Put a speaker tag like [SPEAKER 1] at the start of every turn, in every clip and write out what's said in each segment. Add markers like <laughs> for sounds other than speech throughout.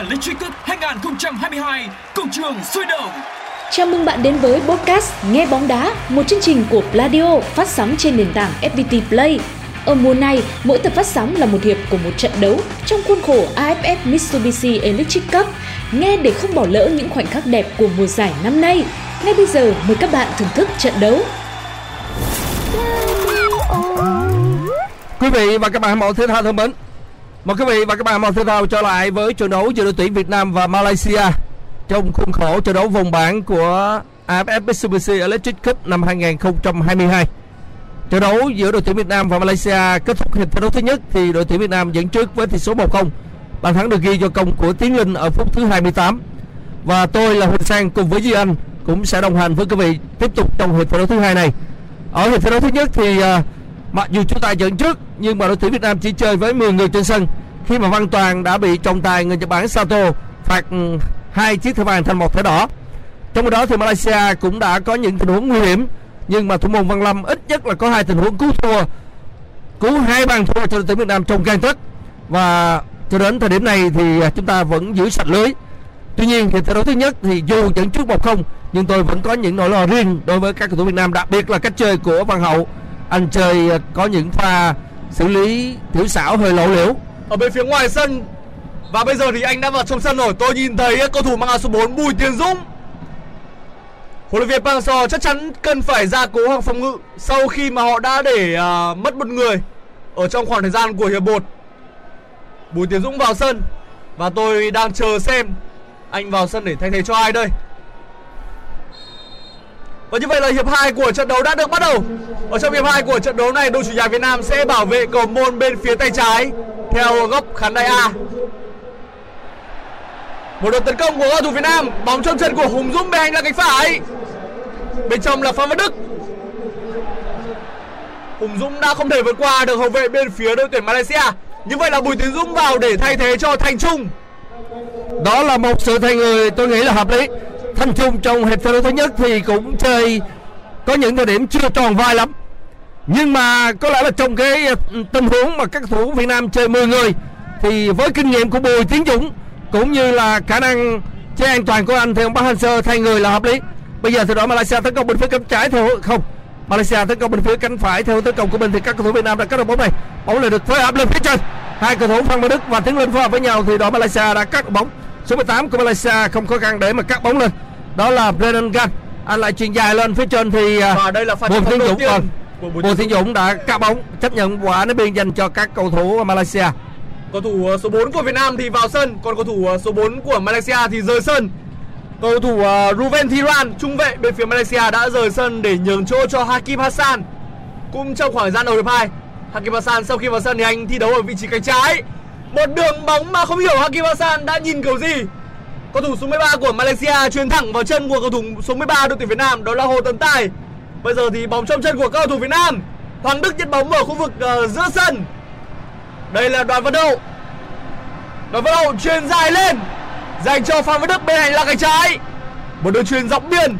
[SPEAKER 1] Electric Cup 2022 Công trường sôi động
[SPEAKER 2] Chào mừng bạn đến với podcast Nghe bóng đá, một chương trình của Pladio phát sóng trên nền tảng FPT Play. Ở mùa này, mỗi tập phát sóng là một hiệp của một trận đấu trong khuôn khổ AFF Mitsubishi Electric Cup. Nghe để không bỏ lỡ những khoảnh khắc đẹp của mùa giải năm nay. Ngay bây giờ, mời các bạn thưởng thức trận đấu.
[SPEAKER 3] Quý vị và các bạn hâm mộ thể thao thân mến, mời quý vị và các bạn mời thể thao trở lại với trận đấu giữa đội tuyển Việt Nam và Malaysia trong khuôn khổ trận đấu vòng bảng của AFF Mitsubishi Electric Cup năm 2022. Trận đấu giữa đội tuyển Việt Nam và Malaysia kết thúc hiệp thi đấu thứ nhất thì đội tuyển Việt Nam dẫn trước với tỷ số 1-0. Bàn thắng được ghi do công của Tiến Linh ở phút thứ 28. Và tôi là Huỳnh Sang cùng với Duy Anh cũng sẽ đồng hành với quý vị tiếp tục trong hiệp thi đấu thứ hai này. Ở hiệp thi đấu thứ nhất thì uh, mặc dù chúng ta dẫn trước, nhưng mà đội tuyển Việt Nam chỉ chơi với 10 người trên sân khi mà Văn Toàn đã bị trọng tài người Nhật Bản Sato phạt ừ, hai chiếc thẻ vàng thành một thẻ đỏ. Trong khi đó thì Malaysia cũng đã có những tình huống nguy hiểm, nhưng mà thủ môn Văn Lâm ít nhất là có hai tình huống cứu thua, cứu hai bàn thua cho đội tuyển Việt Nam trong gang tấc và cho đến thời điểm này thì chúng ta vẫn giữ sạch lưới Tuy nhiên thì trận đấu thứ nhất thì dù dẫn trước 1-0 nhưng tôi vẫn có những nỗi lo riêng đối với các cầu thủ Việt Nam, đặc biệt là cách chơi của Văn Hậu. Anh chơi ờ, có những pha xử lý thiếu xảo hơi lộ liễu.
[SPEAKER 4] ở bên phía ngoài sân. Và bây giờ thì anh đã vào trong sân rồi. Tôi nhìn thấy ờ, cầu thủ mang áo số 4 Bùi Tiến Dũng. Huấn luyện viên Park Hang-seo chắc chắn cần phải gia cố hoặc phòng ngự sau khi mà họ đã để uh, mất một người ở trong khoảng thời gian của hiệp 1 Bùi Tiến Dũng vào sân. Và tôi đang chờ xem anh vào sân để thay thế cho ai đây và như vậy là hiệp 2 của trận đấu đã được bắt đầu. Ở trong hiệp 2 của trận đấu này, đội chủ nhà Việt Nam sẽ bảo vệ cầu môn bên phía tay trái theo góc khán đài A. Một đợt tấn công của cầu thủ Việt Nam, bóng trong chân của Hùng Dũng bên hành là cánh phải. Bên trong là Phan Văn Đức. Hùng Dũng đã không thể vượt qua được hậu vệ bên phía đội tuyển Malaysia. Như vậy là Bùi Tiến Dũng vào để thay thế cho Thành Trung.
[SPEAKER 3] Đó là một sự thay người tôi nghĩ là hợp lý. Thanh Trung trong hiệp thi đấu thứ nhất thì cũng chơi có những thời điểm chưa tròn vai lắm. Nhưng mà có lẽ là trong cái ừ, tình huống mà các cầu thủ Việt Nam chơi 10 người thì với kinh nghiệm của Bùi Tiến Dũng cũng như là khả năng chơi an toàn của anh thì ông Park Hang-seo thay người là hợp lý. Bây giờ thì đội Malaysia tấn công bên phía cánh trái theo không, Malaysia tấn công bên phía cánh phải theo tấn công của mình thì các cầu thủ Việt Nam đã cắt được bóng này. Bóng lại được phối hợp lên phía trên. Hai cầu thủ Phan Văn Đức và Tiến Linh phối hợp với nhau thì đội Malaysia đã cắt bóng. Số 18 của Malaysia không khó khăn để mà cắt bóng lên. Đó là Brennan Gunn. Anh lại chuyền dài lên phía trên thì à,
[SPEAKER 4] Và đây là pha
[SPEAKER 3] Bùi
[SPEAKER 4] đầu
[SPEAKER 3] Dũng
[SPEAKER 4] tiên
[SPEAKER 3] vâng.
[SPEAKER 4] Bùi Tiến
[SPEAKER 3] Dũng đã cắt bóng chấp nhận quả ném biên dành cho các cầu thủ Malaysia.
[SPEAKER 4] Cầu thủ ờ, số 4 của Việt Nam thì vào sân, còn cầu thủ ờ, số 4 của Malaysia thì rời sân. Cầu thủ Ruven Thiran, trung vệ bên phía Malaysia đã rời sân để nhường chỗ cho Hakim Hassan. Cũng trong khoảng gian đầu hiệp 2, Hakim Hassan sau khi vào sân thì anh thi đấu ở vị trí cánh trái. Một đường bóng mà không hiểu Hakim Hassan đã nhìn kiểu gì. Cầu thủ số 13 của Malaysia chuyền thẳng vào chân của cầu thủ số 13 đội tuyển Việt Nam đó là Hồ Tấn Tài. Bây giờ thì bóng trong chân của cầu thủ Việt Nam. Hoàng Đức nhận bóng ở khu vực uh, giữa sân. Đây là Đoàn Văn Hậu Đoàn Văn Hậu truyền dài lên Dành cho Phan Văn Đức bên hành lang cánh trái Một đường truyền dọc biên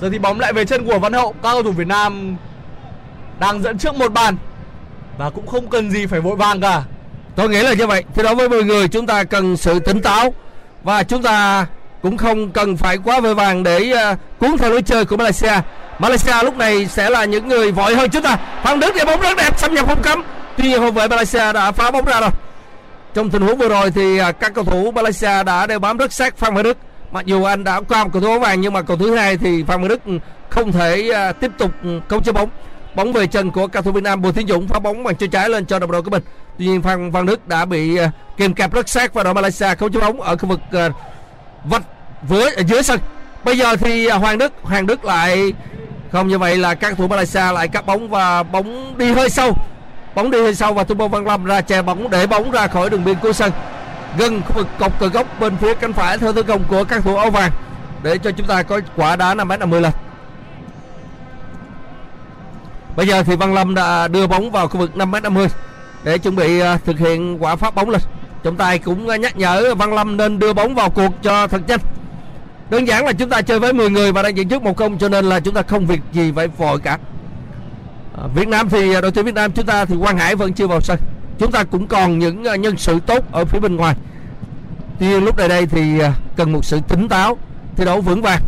[SPEAKER 4] Giờ thì bóng lại về chân của Văn Hậu Các cầu thủ Việt Nam Đang dẫn trước một bàn Và cũng không cần gì phải vội vàng cả
[SPEAKER 3] Tôi nghĩ là như vậy. Thì đối với 10 người chúng ta cần sự tỉnh táo và chúng ta cũng không cần phải quá vội vàng để uh, cuốn theo lối chơi của Malaysia. Malaysia lúc này sẽ là những người vội hơn chúng ta. Phan Đức để bóng rất đẹp xâm nhập không cấm. Tuy nhiên hậu vệ Malaysia đã phá bóng ra rồi. Trong tình huống vừa rồi thì uh, các cầu thủ Malaysia đã đeo bám rất sát Phan Văn Đức. mặc dù anh đã qua một cầu thủ áo vàng nhưng mà cầu thứ hai thì Phan Văn Đức không thể uh, tiếp tục ừ, câu chơi bóng bóng về chân của cầu thủ Việt Nam Bùi Tiến Dũng, phá bóng bằng chân trái lên cho đồng đội của mình. Tuy nhiên Phan Văn Đức đã bị ờ, kìm kẹp rất sát và đội Malaysia không chế bóng ở khu vực ờ, vạch với ở ờ, dưới sân. Bây giờ thì Hoàng Đức Hoàng Đức lại không như vậy là các thủ Malaysia lại cắt bóng và bóng đi hơi sâu. Bóng đi hơi sâu và Tumbo Văn Lâm ra chè bóng để bóng ra khỏi đường biên của sân. Gần khu vực cột cờ góc bên phía cánh phải theo tấn công của các thủ áo vàng. Để cho chúng ta có quả đá 5 m 50 lần bây giờ thì Văn Lâm đã đưa bóng vào khu vực 5 m 50 để chuẩn bị à, thực hiện quả phát bóng lên. Trọng tài cũng à, nhắc nhở Văn Lâm nên đưa bóng vào cuộc cho thật nhanh. Đơn giản là chúng ta chơi với 10 người và đang dẫn trước một không, cho nên là chúng ta không việc gì phải vội cả. À, Việt Nam thì đội tuyển Việt Nam chúng ta thì Quang Hải vẫn chưa vào sân. Chúng ta cũng còn những nhân sự tốt ở phía bên ngoài. Tuy nhiên lúc này đây thì cần một sự tỉnh táo, thi đấu vững vàng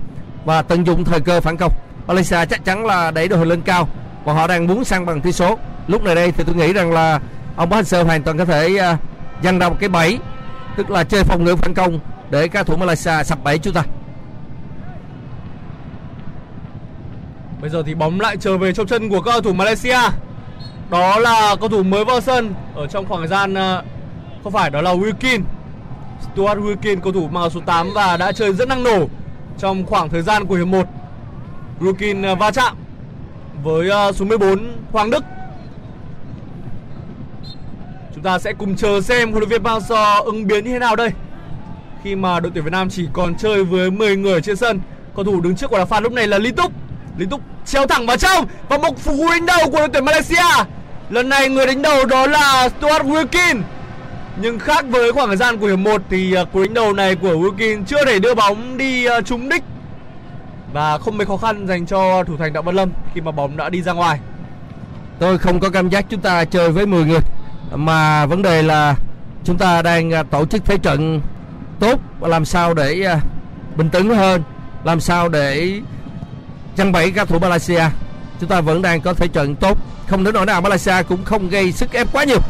[SPEAKER 3] và tận dụng thời cơ phản công. Malaysia chắc chắn là đẩy đội hình lên cao và họ đang muốn sang bằng tỷ số. Lúc này đây thì tôi nghĩ rằng là ông Bá Sơ hoàn toàn có thể dành ra một cái bẫy, tức là chơi phòng ngự phản công để các thủ Malaysia sập bẫy chúng ta.
[SPEAKER 4] Bây giờ thì bóng lại trở về trong chân của cầu thủ Malaysia. Đó là cầu thủ mới vào sân Ở trong khoảng thời gian à, Không phải, đó là Wilkin. Stuart Wilkin, cầu thủ mang số 8 Và đã chơi rất năng nổ Trong khoảng thời gian của hiệp 1 Wilkin à, va chạm với uh, số 14 Hoàng Đức. Chúng ta sẽ cùng chờ xem huấn luyện viên Park Hang-seo ứng biến như thế nào đây. Khi mà đội tuyển Việt Nam chỉ còn chơi với 10 người trên sân. Cầu thủ đứng trước của đá phạt lúc này là Lý Túc. Lý Túc treo thẳng vào trong và một cú đánh đầu của đội tuyển Malaysia. Lần này người đánh đầu đó là Stuart Wilkin. Nhưng khác với khoảng thời gian của hiệp 1 thì à, cú đánh đầu này của Wilkin chưa thể đưa bóng đi à, trúng đích và không mấy khó khăn dành cho thủ thành Đặng Văn Lâm khi mà bóng đã đi ra ngoài.
[SPEAKER 3] Tôi không có cảm giác chúng ta chơi với 10 người mà vấn đề là chúng ta đang à, tổ chức thế trận tốt và làm sao để à, bình tĩnh hơn, làm sao để chăn bẫy các thủ Malaysia. Chúng ta vẫn đang có thế trận tốt, không đến nỗi nào Malaysia cũng không gây sức ép quá nhiều.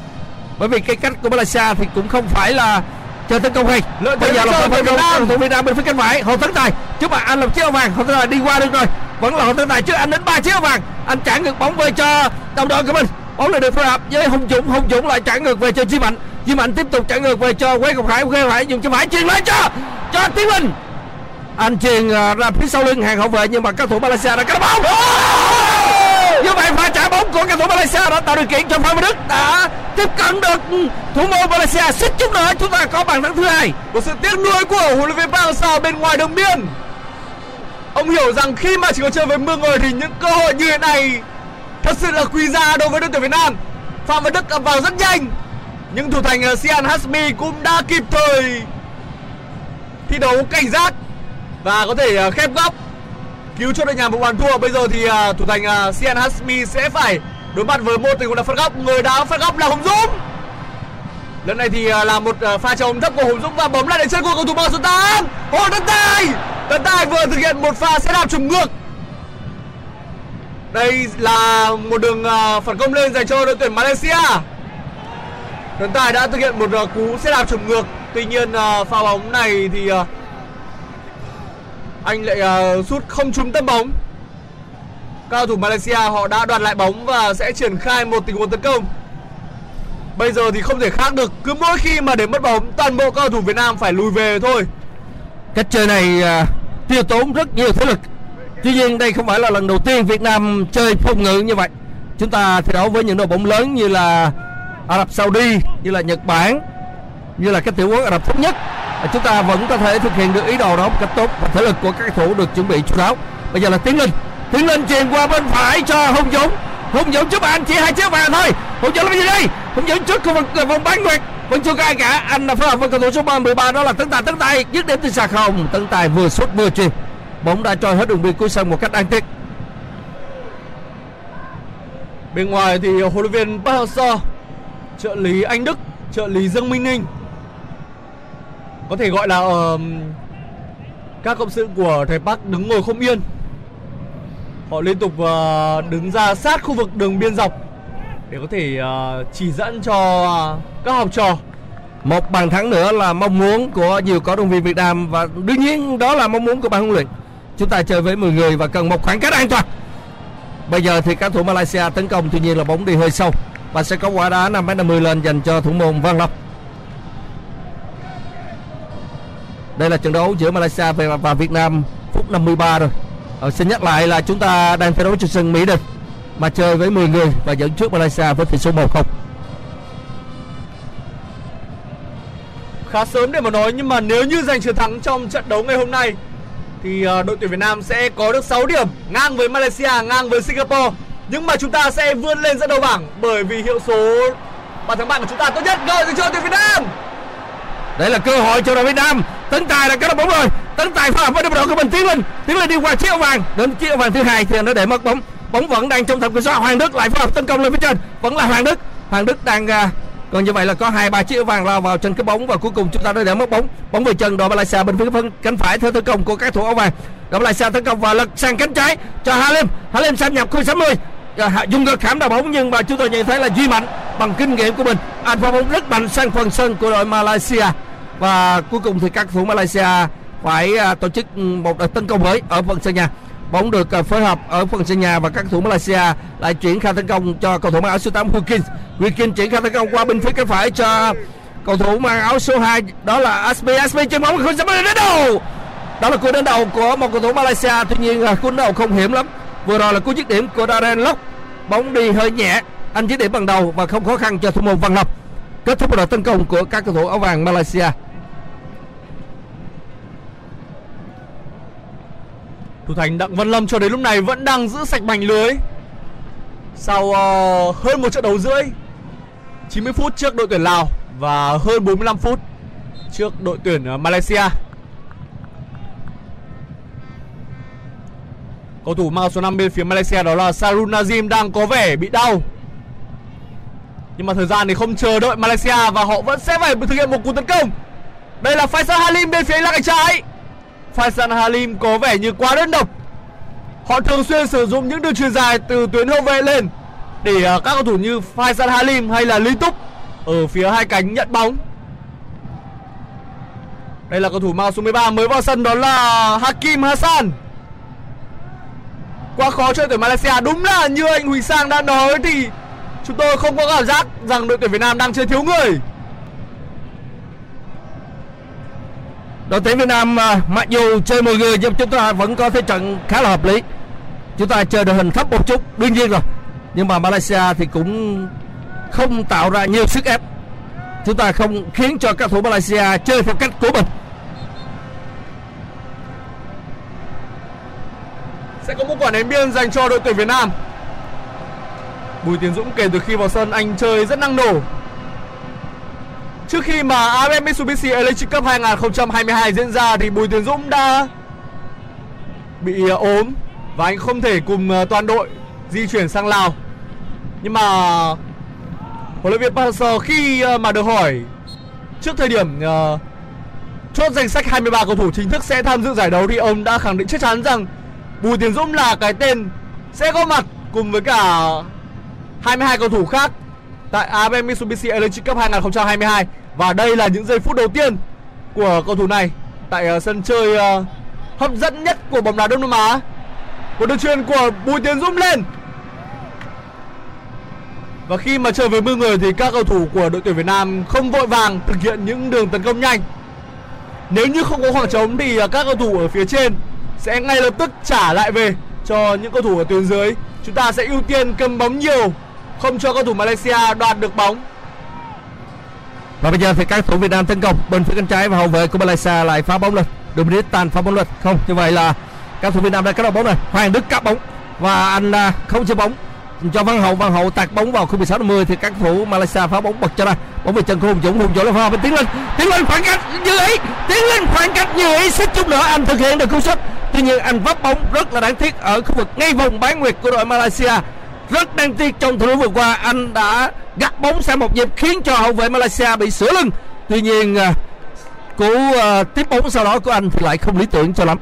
[SPEAKER 3] Bởi vì cái cách của Malaysia thì cũng không phải là chơi tấn công hay bây giờ là
[SPEAKER 4] cho
[SPEAKER 3] tấn
[SPEAKER 4] Việt
[SPEAKER 3] công thủ Việt Nam bên phía cánh phải. Hồ tấn tài trước mặt anh làm chiếc áo vàng. Hồ tấn tài đi qua được rồi. Vẫn là hồ tấn tài trước anh đến ba chiếc áo vàng. Anh trả ngược bóng về cho đồng đội của mình. Bóng này được phối hợp với hùng dũng. Hùng dũng lại trả ngược về cho Di mạnh. Di mạnh tiếp tục trả ngược về cho quế ngọc hải. Quế hải dùng chân phải chuyền lên cho cho tiến minh. Anh chuyền à, ra phía sau lưng hàng hậu vệ nhưng mà các thủ Malaysia đã cắt bóng. Như vậy pha trả bóng của các thủ Malaysia đã tạo điều kiện cho Phan Văn Đức đã tiếp cận được thủ môn Malaysia suýt chút nữa chúng ta có bàn thắng thứ hai
[SPEAKER 4] Một sự tiếc nuối của huấn luyện viên Park Hang-seo bên ngoài đường biên. Ông hiểu rằng khi mà chỉ có chơi với mưa người thì những cơ hội như thế này thật sự là quý giá đối với đội tuyển Việt Nam. Phạm Văn Đức ập vào rất nhanh, nhưng thủ thành ờ, Sian Hasmi cũng đã kịp thời thi đấu cảnh giác và có thể ờ, khép góc cứu cho đội nhà một bàn thua. Bây giờ thì uh, thủ thành uh, Sian Hasmi sẽ phải đối mặt với một tình huống đá phạt góc. Người đá phạt góc là Hồng Dũng. Lần này thì uh, là một uh, pha trồng thấp của Hùng Dũng và bóng lại đến chân của cầu thủ mang số 8 Hồ Tấn Tài Tấn Tài vừa thực hiện một pha sẽ đạp trùng ngược Đây là một đường uh, phản công lên dành cho đội tuyển Malaysia Tấn Tài đã thực hiện một uh, cú sẽ đạp trùng ngược Tuy nhiên uh, pha bóng này thì uh, anh lại à, sút không trúng tâm bóng. Cao thủ Malaysia họ đã đoạt lại bóng và sẽ triển khai một tình huống tấn công. Bây giờ thì không thể khác được Cứ mỗi khi mà để mất bóng Toàn bộ cao thủ Việt Nam phải lùi về thôi.
[SPEAKER 3] Cách chơi này uh, tiêu tốn rất nhiều thể lực. Tuy nhiên đây không phải là lần đầu tiên Việt Nam chơi phòng ngự như vậy. Chúng ta thi đấu với những đội bóng lớn như là Ả Rập Saudi như là Nhật Bản như là các tiểu quốc Ả Rập thống nhất chúng ta vẫn có thể thực hiện được ý đồ đó một cách tốt và thể lực của các cầu thủ được chuẩn bị chú đáo. Bây giờ là tiến linh. Tiến linh truyền qua bên phải cho hùng dũng. Hùng dũng trước anh chỉ hai chiếc vàng thôi. Hùng dũng làm gì đây? Hùng dũng trước khu vực ờ, vòng bán nguyệt. Vẫn chưa có ai cả. Anh là phối hợp với cầu thủ số 13 đó là tấn tài. Tấn tài dứt điểm từ xa không. Tấn tài vừa sút vừa chuyền. Bóng đã trôi hết đường biên cuối sân một cách đáng tiếc
[SPEAKER 4] Bên ngoài thì huấn luyện viên Park Hang-seo, Trợ lý Anh Đức, Trợ lý Dương Minh Ninh có thể gọi là uh, Các cộng sự của thầy Park đứng ngồi không yên. Họ liên tục uh, đứng ra sát khu vực đường biên dọc Để có thể uh, chỉ dẫn cho ờ, các học trò.
[SPEAKER 3] Một bàn thắng nữa là mong muốn của nhiều cổ động viên Việt Nam và đương nhiên đó là mong muốn của ban huấn luyện. Chúng ta chơi với 10 người và cần một khoảng cách an toàn. Bây giờ thì các thủ Malaysia tấn công tuy nhiên là bóng đi hơi sâu và sẽ có quả đá 5m50 lên dành cho thủ môn Văn Lộc đây là trận đấu giữa Malaysia và Việt Nam phút 53 rồi ờ, xin nhắc lại là chúng ta đang thi đấu trên sân Mỹ Đình mà chơi với 10 người và dẫn trước Malaysia với tỷ số 1-0
[SPEAKER 4] khá sớm để mà nói nhưng mà nếu như giành chiến thắng trong trận đấu ngày hôm nay thì ờ, đội tuyển Việt Nam sẽ có được 6 điểm ngang với Malaysia, ngang với Singapore. Nhưng mà chúng ta sẽ vươn lên dẫn đầu bảng bởi vì hiệu số bàn thắng bạn của chúng ta tốt nhất gọi dành cho đội tuyển Việt Nam
[SPEAKER 3] đây là cơ hội cho đội Việt Nam. Tấn tài là cái bóng rồi. Tấn tài phối hợp với đội đội của mình. Tiến lên tiến lên đi qua chiếc vàng. Đến chiếc vàng thứ hai thì nó để mất bóng. Bóng vẫn đang trong tầm kiểm soát. Hoàng Đức lại phối hợp tấn công lên phía trên. Vẫn là Hoàng Đức. Hoàng Đức đang à, còn như vậy là có hai, ba chiếc vàng lao vào trên cái bóng và cuối cùng chúng ta đã để mất bóng. Bóng về chân đội Malaysia bên phía phân cánh phải. Theo tấn công của các thủ áo vàng đội Malaysia tấn công và lật sang cánh trái cho Halim Halim xâm nhập khu 60 dùng cơ khảm đá bóng nhưng mà chúng tôi nhận thấy là Duy Mạnh bằng kinh nghiệm của mình. Anh pha bóng rất mạnh sang phần sân của đội Malaysia và cuối cùng thì các thủ Malaysia phải à, tổ chức một đợt tấn công mới ở phần sân nhà bóng được à, phối hợp ở phần sân nhà và các thủ Malaysia lại chuyển khai tấn công cho cầu thủ mang áo số 8 Wilkins Wilkins chuyển khai tấn công qua bên phía cánh phải cho cầu thủ mang áo số 2 đó là Aspi. Aspi chân bóng không sắp đến đầu. Đó là cú đến đầu của một cầu thủ Malaysia. Tuy nhiên là cú đến đầu không hiểm lắm. Vừa rồi là cú dứt điểm của Darren Lock. Bóng đi hơi nhẹ. Anh dứt điểm bằng đầu và không khó khăn cho thủ môn Văn Lập kết thúc đợt tấn công của các cầu thủ áo vàng Malaysia.
[SPEAKER 4] Thủ thành, Đặng Văn Lâm cho đến lúc này vẫn đang giữ sạch mảnh lưới. Sau ờ, hơn một trận đấu rưỡi 90 phút trước đội tuyển Lào và hơn 45 phút trước đội tuyển ờ, Malaysia. Cầu thủ mang số 5 bên phía Malaysia đó là Sarun Nazim đang có vẻ bị đau. Nhưng mà thời gian thì không chờ đợi Malaysia và họ vẫn sẽ phải thực hiện một cú tấn công. Đây là Faisal Halim bên phía là cánh trái. Faisal Halim có vẻ như quá đơn độc. Họ thường xuyên sử dụng những đường truyền dài từ tuyến hậu vệ lên để à, các cầu thủ như Faisal Halim hay là Lý Túc ở phía hai cánh nhận bóng. Đây là cầu thủ mang số 13 mới vào sân, đó là Hakim Hassan. Quá khó chơi tuyển Malaysia Đúng là như anh Huỳnh Sang đã nói thì Chúng tôi không có cảm giác rằng đội tuyển Việt Nam đang chơi thiếu người
[SPEAKER 3] đội tuyển Việt Nam à, mặc dù chơi 10 người nhưng chúng ta vẫn có thế trận khá là hợp lý. Chúng ta chơi đội hình thấp một chút, đương nhiên rồi. Nhưng mà Malaysia thì cũng không tạo ra nhiều sức ép. Chúng ta không khiến cho các thủ Malaysia chơi theo cách của mình.
[SPEAKER 4] Sẽ có một quả ném biên dành cho đội tuyển Việt Nam. Bùi Tiến Dũng kể từ khi vào sân, anh chơi rất năng nổ. Trước khi mà AFF Mitsubishi Electric Cup 2022 diễn ra thì Bùi Tiến Dũng đã bị ờ, ốm và anh không thể cùng ờ, toàn đội di chuyển sang Lào. Nhưng mà huấn luyện viên Park Hang-seo khi ờ, mà được hỏi trước thời điểm uh, chốt danh sách 23 cầu thủ chính thức sẽ tham dự giải đấu thì ông đã khẳng định chắc chắn rằng Bùi Tiến Dũng là cái tên sẽ có mặt cùng với cả 22 cầu thủ khác tại AFF Mitsubishi Electric Cup 2022 và đây là những giây phút đầu tiên của cầu thủ này tại ờ, sân chơi uh, hấp dẫn nhất của bóng đá Đông Nam Á. Một đường chuyền của Bùi Tiến Dũng lên. Và khi mà chơi với 10 người thì các cầu thủ của đội tuyển Việt Nam không vội vàng thực hiện những đường tấn công nhanh. Nếu như không có khoảng trống thì ờ, các cầu thủ ở phía trên sẽ ngay lập tức trả lại về cho những cầu thủ ở tuyến dưới. Chúng ta sẽ ưu tiên cầm bóng nhiều, không cho cầu thủ Malaysia đoạt được bóng.
[SPEAKER 3] và bây giờ thì các thủ Việt Nam tấn công bên phía cánh trái và hậu vệ của Malaysia lại phá bóng lên. Dominic Tan phá bóng lên. Không, như vậy là các thủ Việt Nam đã cắt đầu bóng này Hoàng Đức cắt bóng và anh không chơi bóng. Cho Văn Hậu Văn Hậu tạt bóng vào khung 16 50 thì các thủ Malaysia phá bóng, bật cho ra. Bóng về chân của Hùng Dũng Hùng Dũng là pha bên tiến lên. Tiến lên khoảng cách như ý, tiến lên khoảng cách như ý. Xích chút nữa, anh thực hiện được cú sút. Tuy nhiên, anh vấp bóng rất là đáng tiếc ở khu vực ngay vùng bán nguyệt của đội Malaysia rất đáng tiếc trong thủ vừa qua anh đã gặt bóng sang một nhịp khiến cho hậu vệ Malaysia bị sửa lưng tuy nhiên à, cú uh, tiếp bóng sau đó của anh thì lại không lý tưởng cho lắm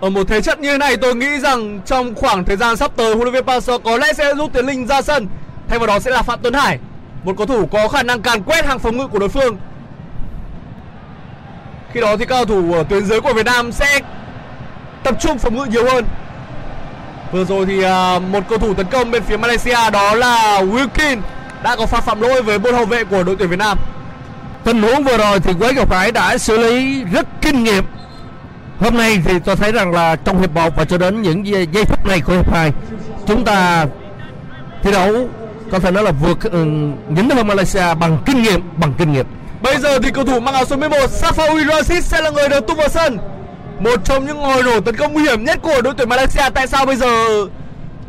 [SPEAKER 4] Ở một thế trận như thế này tôi nghĩ rằng trong khoảng thời gian sắp tới huấn luyện viên Park có lẽ sẽ rút Tiến Linh ra sân. Thay vào đó sẽ là Phạm Tuấn Hải. một cầu thủ có khả năng càn quét hàng phòng ngự của đối phương khi đó thì các cầu thủ ở tuyến dưới của Việt Nam sẽ tập trung phòng ngự nhiều hơn vừa rồi thì à, một cầu thủ tấn công bên phía Malaysia đó là Wilkin đã có pha phạm lỗi với một hậu vệ của đội tuyển Việt Nam.
[SPEAKER 3] Tình huống vừa rồi thì Quế Ngọc Hải đã xử lý rất kinh nghiệm. Hôm nay thì tôi thấy rằng là trong hiệp 1 và cho đến những giây giây phút này của hiệp 2 chúng ta thi đấu có thể nói là vượt ừ, những đội Malaysia bằng kinh nghiệm bằng kinh nghiệm.
[SPEAKER 4] Bây giờ thì cầu thủ mang áo số 11 Safawi Rashid sẽ là người được tung vào sân. Một trong những ngòi nổ tấn công nguy hiểm nhất của đội tuyển Malaysia. Tại sao bây giờ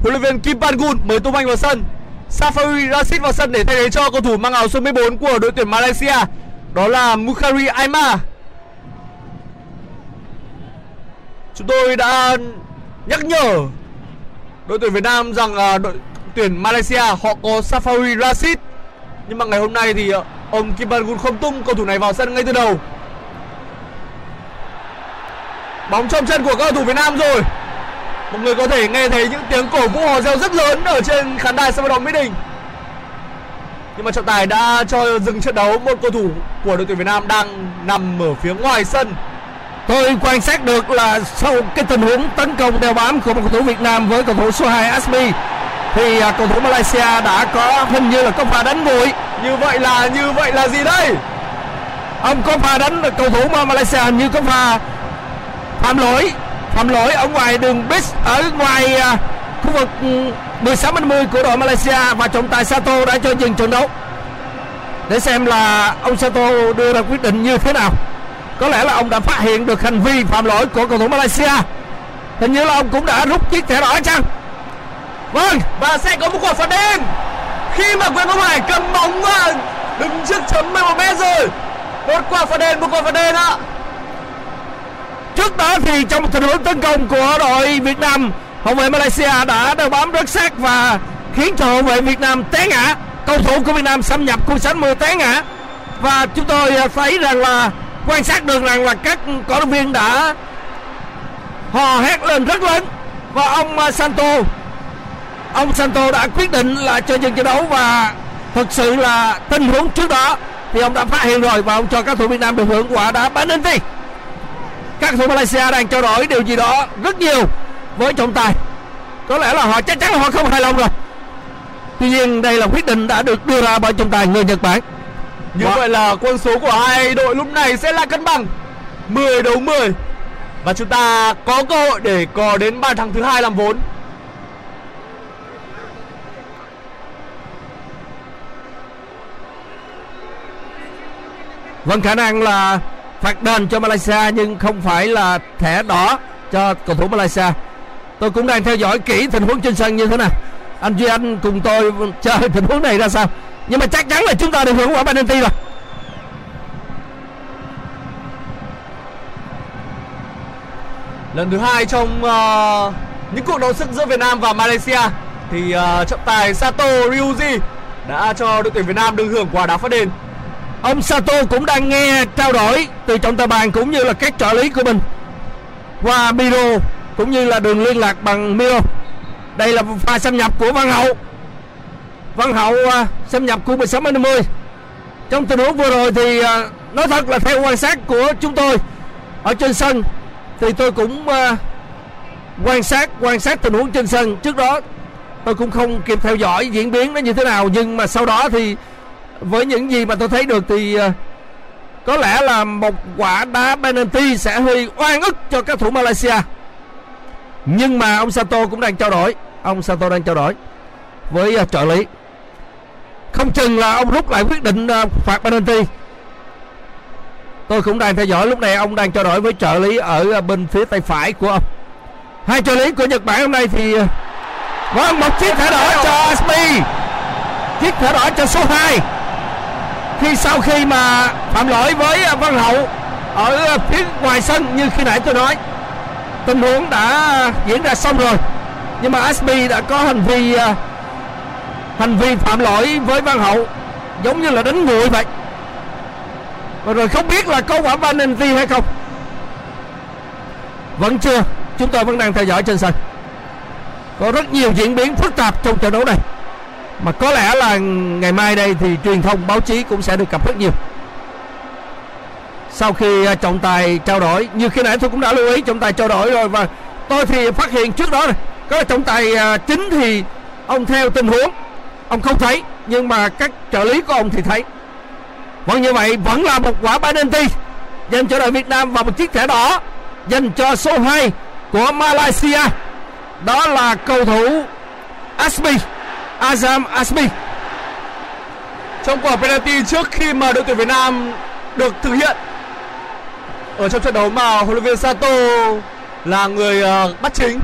[SPEAKER 4] huấn luyện viên Kim Pan-gun mới tung anh vào sân? Safawi Rashid vào sân để thay thế cho cầu thủ mang áo số 14 của đội tuyển Malaysia. Đó là Mukhari Aima. Chúng tôi đã nhắc nhở đội tuyển Việt Nam rằng là đội tuyển Malaysia họ có Safawi Rashid nhưng mà ngày hôm nay thì à, ông Kim Pan Gun không tung cầu thủ này vào sân ngay từ đầu. Bóng trong chân của các cầu thủ Việt Nam rồi. Mọi người có thể nghe thấy những tiếng cổ vũ hò reo rất lớn ở trên khán đài sân vận động Mỹ Đình. Nhưng mà trọng tài đã cho dừng trận đấu một cầu thủ của đội tuyển Việt Nam đang nằm ở phía ngoài sân.
[SPEAKER 3] Tôi quan sát được là sau cái tình huống tấn công đeo bám của một cầu thủ Việt Nam với cầu thủ số 2 Asmi thì à, cầu thủ Malaysia đã có hình như là có pha đánh nguội
[SPEAKER 4] Như vậy là như vậy là gì đây?
[SPEAKER 3] ông có pha đánh cầu thủ Malaysia hình như có pha phạm lỗi. Phạm lỗi ở ngoài đường bis ở ngoài à, khu vực ừ, 16 10 của đội Malaysia và trọng tài Sato đã cho dừng trận đấu. Để xem là ông Sato đưa ra quyết định như thế nào. Có lẽ là ông đã phát hiện được hành vi phạm lỗi của cầu thủ Malaysia. Hình như là ông cũng đã rút chiếc thẻ đỏ chăng? Vâng
[SPEAKER 4] Và sẽ có một quả phạt đen Khi mà Nguyễn Công Hải cầm bóng và đứng trước chấm 11 mét rồi. Một quả phạt đen, một quả phạt đen ạ.
[SPEAKER 3] Trước đó thì trong tình huống tấn công của đội Việt Nam, hậu vệ Malaysia đã đeo bám rất sát và khiến cho hậu vệ Việt Nam té ngã. Cầu thủ của Việt Nam xâm nhập khu sánh mưa té ngã. Và chúng tôi à, thấy rằng là, quan sát được rằng là các cổ động viên đã hò hét lên rất lớn. Và ông à, Santo ông Santo đã quyết định là cho dừng trận đấu và thực sự là tình huống trước đó thì ông đã phát hiện rồi và ông cho các thủ Việt Nam được hưởng quả đá penalty các thủ Malaysia đang trao đổi điều gì đó rất nhiều với trọng tài. Có lẽ là họ chắc chắn là họ không hài lòng rồi. Tuy nhiên đây là quyết định đã được đưa ra bởi trọng tài người Nhật Bản.
[SPEAKER 4] Như
[SPEAKER 3] Wow.
[SPEAKER 4] vậy là quân số của hai đội lúc này sẽ là cân bằng. 10 đấu 10 Và chúng ta có cơ hội để có đến bàn thắng thứ hai làm vốn.
[SPEAKER 3] Vẫn khả năng là phạt đền cho Malaysia nhưng không phải là thẻ đỏ cho cầu thủ Malaysia. Tôi cũng đang theo dõi kỹ tình huống trên sân như thế nào. Anh Duy Anh cùng tôi chơi tình huống này ra sao? Nhưng mà chắc chắn là chúng ta được hưởng quả penalty rồi.
[SPEAKER 4] Lần thứ hai trong uh, những cuộc đấu sức giữa Việt Nam và Malaysia Thì uh, trọng tài Sato Ryuji đã cho đội tuyển Việt Nam được hưởng quả đá phát đền
[SPEAKER 3] ông Sato cũng đang nghe trao đổi từ trọng tài bàn cũng như là các trợ lý của mình. Qua Miro cũng như là đường liên lạc bằng Miro. Đây là pha xâm nhập của Văn Hậu. Văn Hậu uh, xâm nhập của 16 50 trong tình huống vừa rồi thì uh, nói thật là theo quan sát của chúng tôi ở trên sân thì tôi cũng uh, quan sát quan sát tình huống trên sân. Trước đó tôi cũng không kịp theo dõi diễn biến nó như thế nào nhưng mà sau đó thì với những gì mà tôi thấy được thì ờ, có lẽ là một quả đá penalty sẽ hơi oan ức cho các thủ Malaysia. Nhưng mà ông Sato cũng đang trao đổi, ông Sato đang trao đổi với ờ, trợ lý. Không chừng là ông rút lại quyết định ờ, phạt penalty. Tôi cũng đang theo dõi, lúc này ông đang trao đổi với trợ lý ở bên phía tay phải của ông. Hai trợ lý của Nhật Bản hôm nay thì vâng một chiếc thẻ đỏ cho Asmi chiếc thẻ đỏ cho số 2 khi sau khi mà phạm lỗi với à, Văn Hậu ở phía ngoài sân như khi nãy tôi nói, tình huống đã diễn ra xong rồi. Nhưng mà SB đã có hành vi à, hành vi phạm lỗi với Văn Hậu giống như là đánh nguội vậy. Và rồi không biết là có quả penalty hay không. Vẫn chưa. Chúng tôi vẫn đang theo dõi trên sân. Có rất nhiều diễn biến phức tạp trong trận đấu này mà có lẽ là ngày mai đây thì truyền thông, báo chí cũng sẽ được cập rất nhiều. Sau khi à, trọng tài trao đổi, như khi nãy tôi cũng đã lưu ý, trọng tài trao đổi rồi và tôi thì phát hiện trước đó này, có trọng tài à, chính thì ông theo tình huống, ông không thấy, nhưng mà các trợ lý của ông thì thấy. Vẫn như vậy vẫn là một quả penalty dành cho đội Việt Nam và một chiếc thẻ đỏ dành cho số 2 của Malaysia. Đó là cầu thủ Asmi Azam Asmi.
[SPEAKER 4] Trong quả penalty trước khi mà đội tuyển Việt Nam được thực hiện ở trong trận đấu mà huấn luyện viên Sato là người uh, bắt chính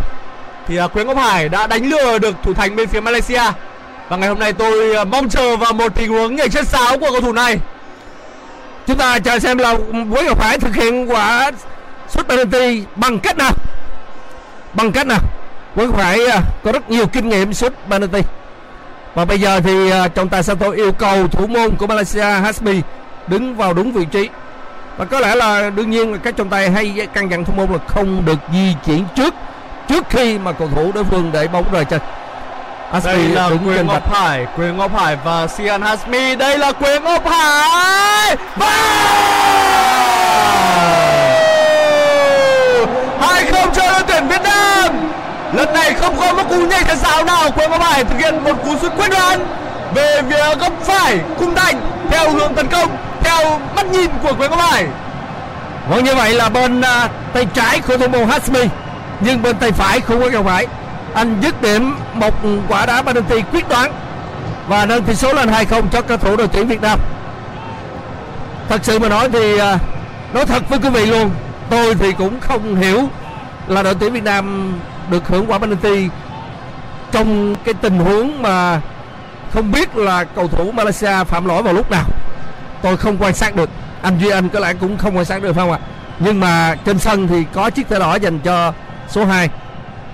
[SPEAKER 4] thì ờ, uh, Quế Ngọc Hải đã đánh lừa được thủ thành bên phía Malaysia. Và ngày hôm nay tôi uh, mong chờ vào một tình huống nhảy chân sáo của cầu thủ này.
[SPEAKER 3] Chúng ta chờ xem là Quế Ngọc Hải thực hiện quả sút penalty bằng cách nào. Bằng cách nào. Quế Ngọc Hải uh, có rất nhiều kinh nghiệm sút penalty và bây giờ thì uh, trọng tài Sato yêu cầu thủ môn của Malaysia Hasmi đứng vào đúng vị trí. Và có lẽ là đương nhiên là các trọng tài hay căn dặn thủ môn là không được di chuyển trước trước khi mà cầu thủ đối phương để bóng rời chân.
[SPEAKER 4] Đây là Quế Ngọc Hải Quế Ngọc Hải và Sian Hasmi đây là Quế Ngọc Hải! Và hai không cho đội tuyển Việt Nam lần này không có một cú nhảy thật sao nào của Ngọc Hải thực hiện một cú sút quyết đoán. Về phía góc phải cung thành theo hướng tấn công theo mắt nhìn của Quế Ngọc Hải.
[SPEAKER 3] Vâng như vậy là bên uh, tay trái của thủ môn Hasmi nhưng bên tay phải của Quế Ngọc Hải anh dứt điểm một quả đá penalty quyết đoán. Và nâng tỷ số lên 2-0 cho cầu thủ đội tuyển Việt Nam. Thật sự mà nói thì uh, nói thật với quý vị luôn, tôi thì cũng không hiểu là đội tuyển Việt Nam được hưởng quả penalty. Trong cái tình huống mà không biết là cầu thủ Malaysia phạm lỗi vào lúc nào, tôi không quan sát được. Anh duy anh có lẽ cũng không quan sát được không ạ? Nhưng mà trên sân thì có chiếc thẻ đỏ dành cho số 2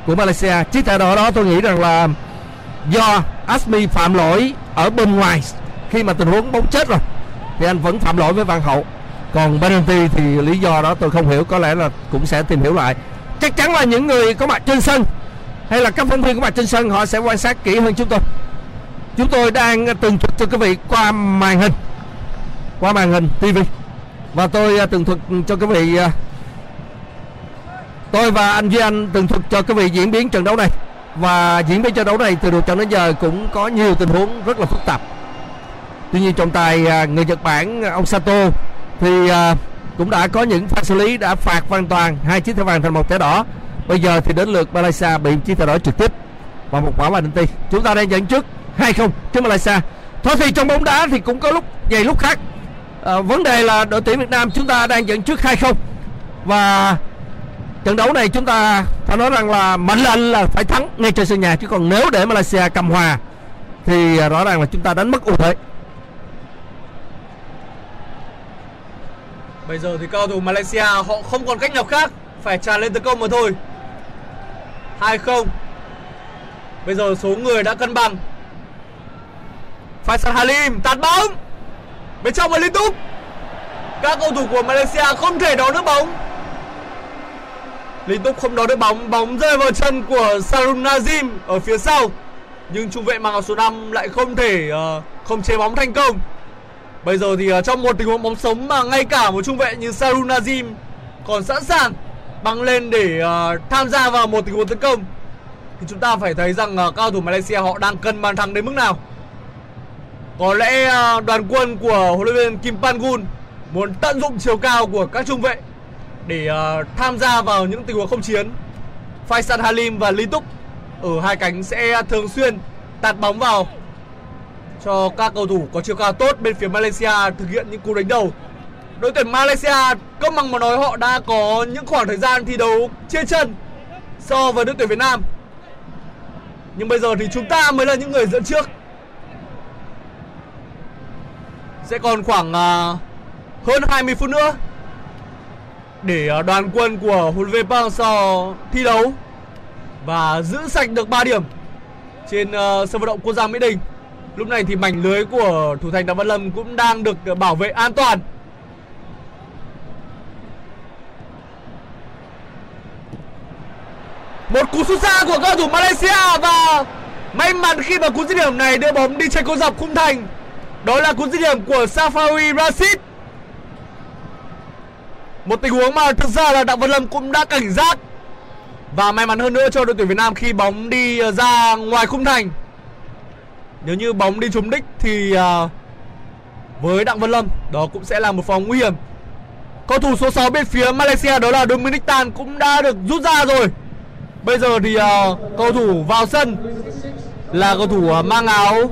[SPEAKER 3] của Malaysia. Chiếc thẻ đỏ đó tôi nghĩ rằng là do Asmi phạm lỗi ở bên ngoài khi mà tình huống bóng chết rồi, thì anh vẫn phạm lỗi với Văn Hậu. Còn penalty thì lý do đó tôi không hiểu, có lẽ là cũng sẽ tìm hiểu lại chắc chắn là những người có mặt trên sân hay là các phóng viên có mặt trên sân, họ sẽ quan sát kỹ hơn chúng tôi. Chúng tôi đang tường thuật cho quý vị qua màn hình, qua màn hình TV và tôi à, tường thuật cho quý vị à, tôi và anh Duy Anh tường thuật cho quý vị diễn biến trận đấu này. Và diễn biến trận đấu này từ đầu trận đến giờ cũng có nhiều tình huống rất là phức tạp. Tuy nhiên trọng tài à, người Nhật Bản, ông Sato thì cũng đã có những pha xử lý đã phạt hoàn toàn hai chiếc thẻ vàng thành một thẻ đỏ. Bây giờ thì đến lượt Malaysia bị chiếc thẻ đỏ trực tiếp. Và một quả penalty chúng ta đang dẫn trước 2-0 trước Malaysia. Thôi thì trong bóng đá thì cũng có lúc vậy lúc khác. À, vấn đề là đội tuyển Việt Nam chúng ta đang dẫn trước 2-0 và trận đấu này chúng ta phải nói rằng là mệnh lệnh là phải thắng ngay trên sân nhà. Chứ còn nếu để Malaysia cầm hòa thì ờ, rõ ràng là chúng ta đánh mất ưu thế.
[SPEAKER 4] Bây giờ thì cao thủ Malaysia họ không còn cách nào khác Phải tràn lên tấn công mà thôi. 2-0 Bây giờ số người đã cân bằng. Faisal Halim tạt bóng. Bên trong và liên tục. Các cầu thủ của Malaysia không thể đón được bóng. Liên tục không đón được bóng Bóng rơi vào chân của Sarun Nazim Ở phía sau. Nhưng trung vệ mang áo số 5 lại không thể uh, Không chế bóng thành công. Bây giờ thì ờ, trong một tình huống bóng sống Mà ngay cả một trung vệ như Sarun Nazim Còn sẵn sàng băng lên để uh, tham gia vào một tình huống tấn công thì chúng ta phải thấy rằng uh, cao thủ Malaysia họ đang cân bàn thắng đến mức nào. Có lẽ uh, đoàn quân của huấn luyện viên Kim Pan-gun muốn tận dụng chiều cao của các trung vệ để uh, tham gia vào những tình huống không chiến. Faisal Halim và Lý Túc ở hai cánh sẽ thường xuyên tạt bóng vào cho các cầu thủ có chiều cao tốt bên phía Malaysia thực hiện những cú đánh đầu. Đội tuyển Malaysia công bằng mà nói họ đã có những khoảng thời gian thi đấu trên chân so với đội tuyển Việt Nam. Nhưng bây giờ thì chúng ta mới là những người dẫn trước. Sẽ còn khoảng à, hơn 20 phút nữa để à, đoàn quân của huấn luyện viên Park thi đấu và giữ sạch được 3 điểm trên à, sân vận động quốc gia Mỹ Đình. Lúc này thì mảnh lưới của thủ thành Đặng Văn Lâm cũng đang được bảo vệ an toàn. Một cú sút xa của cầu thủ Malaysia và May mắn khi mà cú dứt điểm này đưa bóng đi trên cô dọc khung thành. Đó là cú dứt điểm của Safawi Rashid. Một tình huống mà thực ra là Đặng Văn Lâm cũng đã cảnh giác và may mắn hơn nữa cho đội tuyển Việt Nam khi bóng đi ờ, ra ngoài khung thành. Nếu như bóng đi trúng đích thì à, với Đặng Văn Lâm, đó cũng sẽ là một phòng nguy hiểm. Cầu thủ số 6 bên phía Malaysia đó là Dominic Tan cũng đã được rút ra rồi. Bây giờ thì à, cầu thủ vào sân là cầu thủ à, mang áo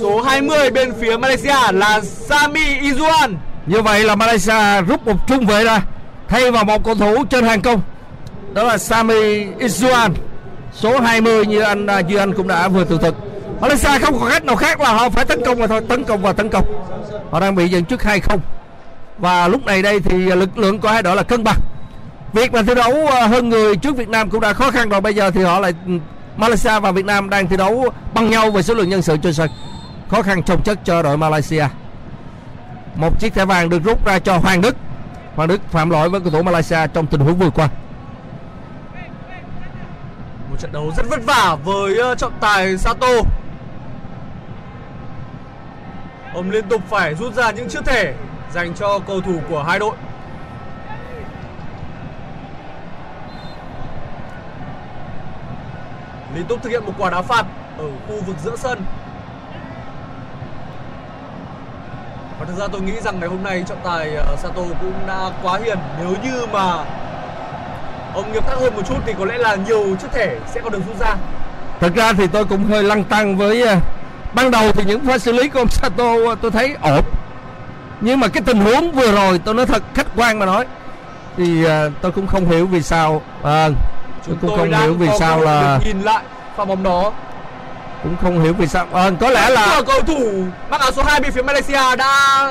[SPEAKER 4] số 20 bên phía Malaysia là Sami Izuan.
[SPEAKER 3] Như vậy là Malaysia rút một trung vệ ra thay vào một cầu thủ trên hàng công. Đó là Sami Izuan số 20 như anh à, Duy Anh cũng đã vừa tường thuật. Malaysia không có cách nào khác là họ phải tấn công và thôi, tấn công và tấn công. Họ đang bị dẫn trước 2-0. Và lúc này đây thì lực lượng của hai đội là cân bằng. Việc mà thi đấu à, hơn người trước Việt Nam cũng đã khó khăn rồi bây giờ thì họ lại ừ, Malaysia và Việt Nam đang thi đấu bằng nhau về số lượng nhân sự trên sân. Khó khăn trồng chất cho đội Malaysia. Một chiếc thẻ vàng được rút ra cho Hoàng Đức. Hoàng Đức phạm lỗi với cầu thủ Malaysia trong tình huống vừa qua.
[SPEAKER 4] Một trận đấu rất vất vả với ờ, trọng tài Sato. Ông liên tục phải rút ra những chiếc thẻ dành cho cầu thủ của hai đội. Liên tục thực hiện một quả đá phạt ở khu vực giữa sân. Và thực ra tôi nghĩ rằng ngày hôm nay trọng tài ờ, Sato cũng đã quá hiền nếu như mà ông nghiêm khắc hơn một chút thì có lẽ là nhiều chiếc thẻ sẽ còn được rút ra.
[SPEAKER 3] Thật ra thì tôi cũng hơi lăn tăng với à, ban đầu thì những pha xử lý của ông Sato à, tôi thấy ổn. Nhưng mà cái tình huống vừa rồi tôi nói thật khách quan mà nói thì à, tôi cũng không hiểu vì sao à, tôi cũng không
[SPEAKER 4] đang
[SPEAKER 3] hiểu vì
[SPEAKER 4] có
[SPEAKER 3] sao là
[SPEAKER 4] nhìn lại pha bóng đó.
[SPEAKER 3] cũng không hiểu vì sao à, có lẽ là
[SPEAKER 4] cầu thủ mang áo số 2 bên phía Malaysia đã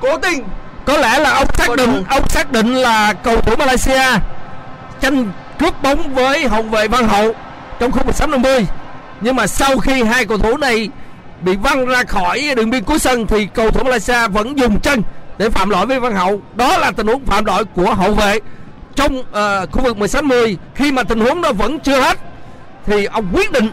[SPEAKER 4] cố tình
[SPEAKER 3] có lẽ là ông xác định ông xác định là cầu thủ Malaysia tranh cướp bóng với hậu vệ Văn Hậu trong khu vực 50 nhưng mà sau khi hai cầu thủ này bị văng ra khỏi đường biên cuối sân thì cầu thủ Malaysia vẫn dùng chân để phạm lỗi với Văn Hậu. Đó là tình huống phạm lỗi của hậu vệ trong ờ, khu vực 16-10 khi mà tình huống đó vẫn chưa hết thì ông quyết định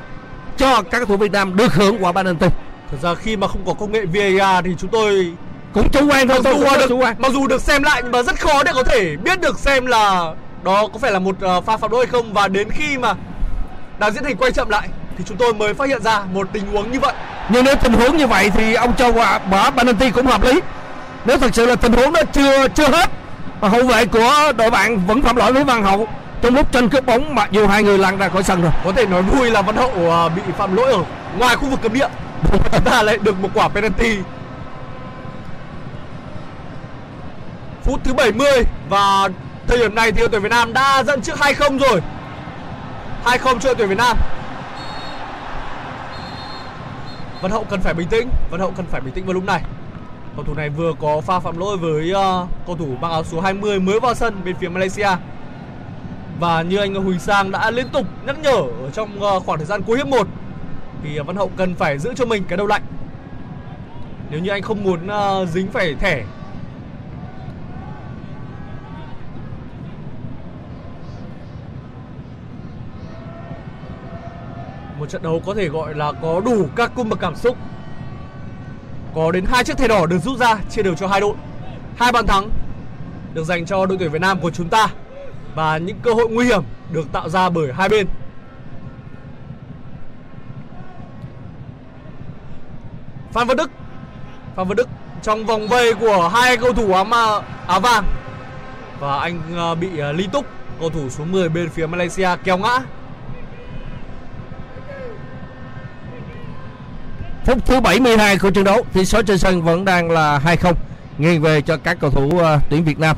[SPEAKER 3] cho các cầu thủ Việt Nam được hưởng quả penalty
[SPEAKER 4] Thực ra khi mà không có công nghệ VAR thì chúng tôi
[SPEAKER 3] cũng chủ quan thôi
[SPEAKER 4] mặc dù, được,
[SPEAKER 3] chủ quan.
[SPEAKER 4] mặc dù được xem lại nhưng mà rất khó để có thể biết được xem là đó có phải là một ờ, pha phạm lỗi hay không và đến khi mà đang diễn hình quay chậm lại thì chúng tôi mới phát hiện ra một tình huống như vậy.
[SPEAKER 3] nhưng nếu tình huống như vậy thì ông cho quả bỏ penalty cũng hợp lý nếu thật sự là tình huống đó chưa chưa hết mà hậu vệ của đội bạn vẫn phạm lỗi với Văn Hậu trong lúc tranh cướp bóng mặc dù hai người lăn ra khỏi sân rồi
[SPEAKER 4] Có thể nói vui là Văn Hậu ờ, bị phạm lỗi ở ngoài khu vực cấm địa. <laughs> Chúng ta lại được một quả penalty. Phút thứ 70 và thời điểm này thì đội tuyển Việt Nam đã dẫn trước 2-0 rồi. 2-0 cho đội tuyển Việt Nam. Văn Hậu cần phải bình tĩnh, Văn Hậu cần phải bình tĩnh vào lúc này. Cầu thủ này vừa có pha phạm lỗi với uh, cầu thủ mang áo số 20 mới vào sân bên phía Malaysia. Và như anh Huỳnh Sang đã liên tục nhắc nhở ở trong uh, khoảng thời gian cuối hiệp 1 thì Văn Hậu cần phải giữ cho mình cái đầu lạnh. Nếu như anh không muốn uh, dính phải thẻ trận đấu có thể gọi là có đủ các cung bậc cảm xúc. Có đến hai chiếc thẻ đỏ được rút ra chia đều cho hai đội. Hai bàn thắng được dành cho đội tuyển Việt Nam của chúng ta và những cơ hội nguy hiểm được tạo ra bởi hai bên. Phan Văn Đức Phan Văn Đức trong vòng vây của hai cầu thủ áo mà áo vàng và anh ờ, bị ờ, Túc cầu thủ số 10 bên phía Malaysia kéo ngã
[SPEAKER 3] phút thứ 72 của trận đấu thì số trên sân vẫn đang là 2-0 nghiêng về cho các cầu thủ uh, tuyển Việt Nam.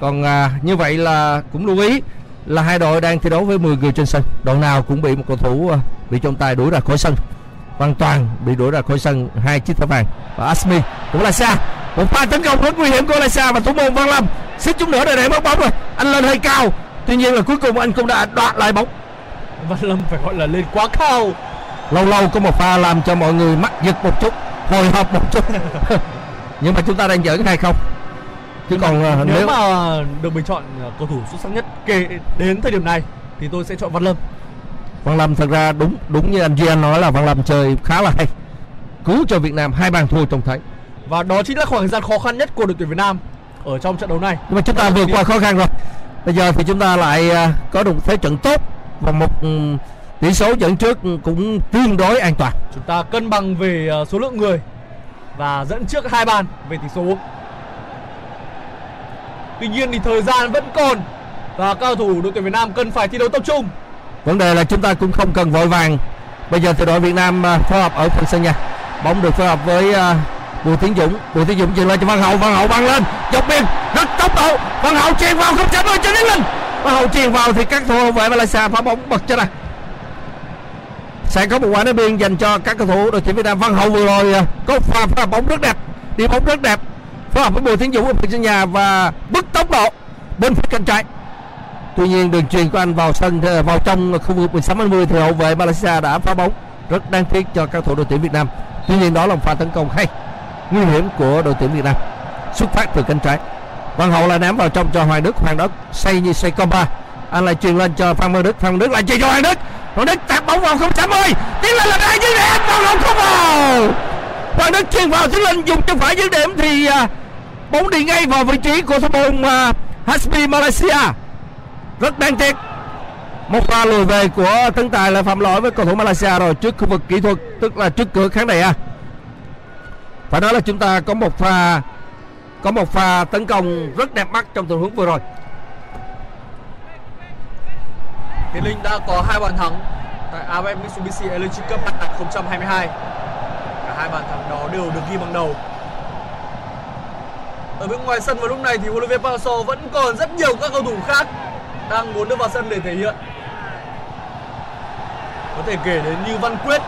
[SPEAKER 3] Còn uh, như vậy là cũng lưu ý là hai đội đang thi đấu với 10 người trên sân. Đội nào cũng bị một cầu thủ uh, bị trọng tài đuổi ra khỏi sân. Hoàn toàn bị đuổi ra khỏi sân hai chiếc thẻ vàng. Và Asmi cũng là xa một pha tấn công rất nguy hiểm của Lai và thủ môn Văn Lâm. Xích chút nữa để để mất bóng rồi. Anh lên hơi cao. Tuy nhiên là cuối cùng anh cũng đã đoạt lại bóng.
[SPEAKER 4] Văn Lâm phải gọi là lên quá cao
[SPEAKER 3] lâu lâu có một pha làm cho mọi người mắc giật một chút hồi hộp một chút. <laughs> Nhưng mà chúng ta đang dẫn hai không? Chứ còn à,
[SPEAKER 4] nếu,
[SPEAKER 3] nếu
[SPEAKER 4] mà được bình chọn ờ, cầu thủ xuất sắc nhất kể đến thời điểm này thì tôi sẽ chọn Văn Lâm.
[SPEAKER 3] Văn Lâm thật ra đúng đúng như anh Duy nói là Văn Lâm chơi khá là hay. Cứu cho Việt Nam hai bàn thua trong thấy.
[SPEAKER 4] Và đó chính là khoảng thời gian khó khăn nhất của đội tuyển Việt Nam ở trong trận đấu này.
[SPEAKER 3] nhưng mà chúng ta vượt qua khó khăn rồi. Bây giờ thì chúng ta lại à, có được thế trận tốt và một tỷ số dẫn trước cũng tương đối an toàn.
[SPEAKER 4] Chúng ta cân bằng về ờ, số lượng người và dẫn trước hai bàn về tỷ số. Tuy nhiên thì thời gian vẫn còn và các cầu thủ đội tuyển Việt Nam cần phải thi đấu tập trung.
[SPEAKER 3] vấn đề là chúng ta cũng không cần vội vàng. Bây giờ thì đội Việt Nam à, phối hợp ở phần sân nhà. Bóng được phối hợp với à, Bùi Tiến Dũng. Bùi Tiến Dũng chuyền lên cho Văn Hậu. Văn Hậu băng lên. Dọc biên. Rất tốc độ. Văn Hậu chuyền vào không ơi cho đến lên Văn Hậu chuyền vào thì các thủ vệ Malaysia phá bóng bật cho này sẽ có một quả đá biên dành cho các cầu thủ đội tuyển Việt Nam Văn Hậu vừa rồi. Có pha pha bóng rất đẹp đi bóng rất đẹp. Phối hợp với Bùi Tiến Dũng ở phía sân nhà và bứt tốc độ bên phía cánh trái. Tuy nhiên đường truyền của anh vào sân ờ, vào trong khu vực 16 20 thì hậu vệ Malaysia đã phá bóng rất đáng tiếc cho các thủ đội tuyển Việt Nam. Tuy nhiên đó là một pha tấn công hay nguy hiểm của đội tuyển Việt Nam. Xuất phát từ cánh trái. Văn Hậu lại ném vào trong cho Hoàng Đức, Hoàng Đức xây như xây Comba, Anh lại truyền lên cho Phan Văn Đức, Phan Văn Đức lại chơi cho Hoàng Đức. Hoàng Đức tạt bóng vào không chạm ơi. Tiến lên là đang dưới điểm, vào không không vào. Hoàng Đức chuyền vào tiến lên dùng chân phải dưới điểm thì à, bóng đi ngay vào vị trí của thủ môn à, Hasbi Malaysia rất đáng tiếc một pha lùi về của tấn tài là phạm lỗi với cầu thủ Malaysia rồi trước khu vực kỹ thuật tức là trước cửa khán đài A phải nói là chúng ta có một pha có một pha tấn công rất đẹp mắt trong tình huống vừa rồi
[SPEAKER 4] Tiến Linh đã có hai bàn thắng tại AFF Mitsubishi Electric Cup 2022. Cả hai bàn thắng đó đều được ghi bằng đầu. Ở bên ngoài sân vào lúc này thì huấn luyện viên Park Hang-seo vẫn còn rất nhiều các cầu thủ khác đang muốn đưa vào sân để thể hiện. Có thể kể đến như Văn Quyết.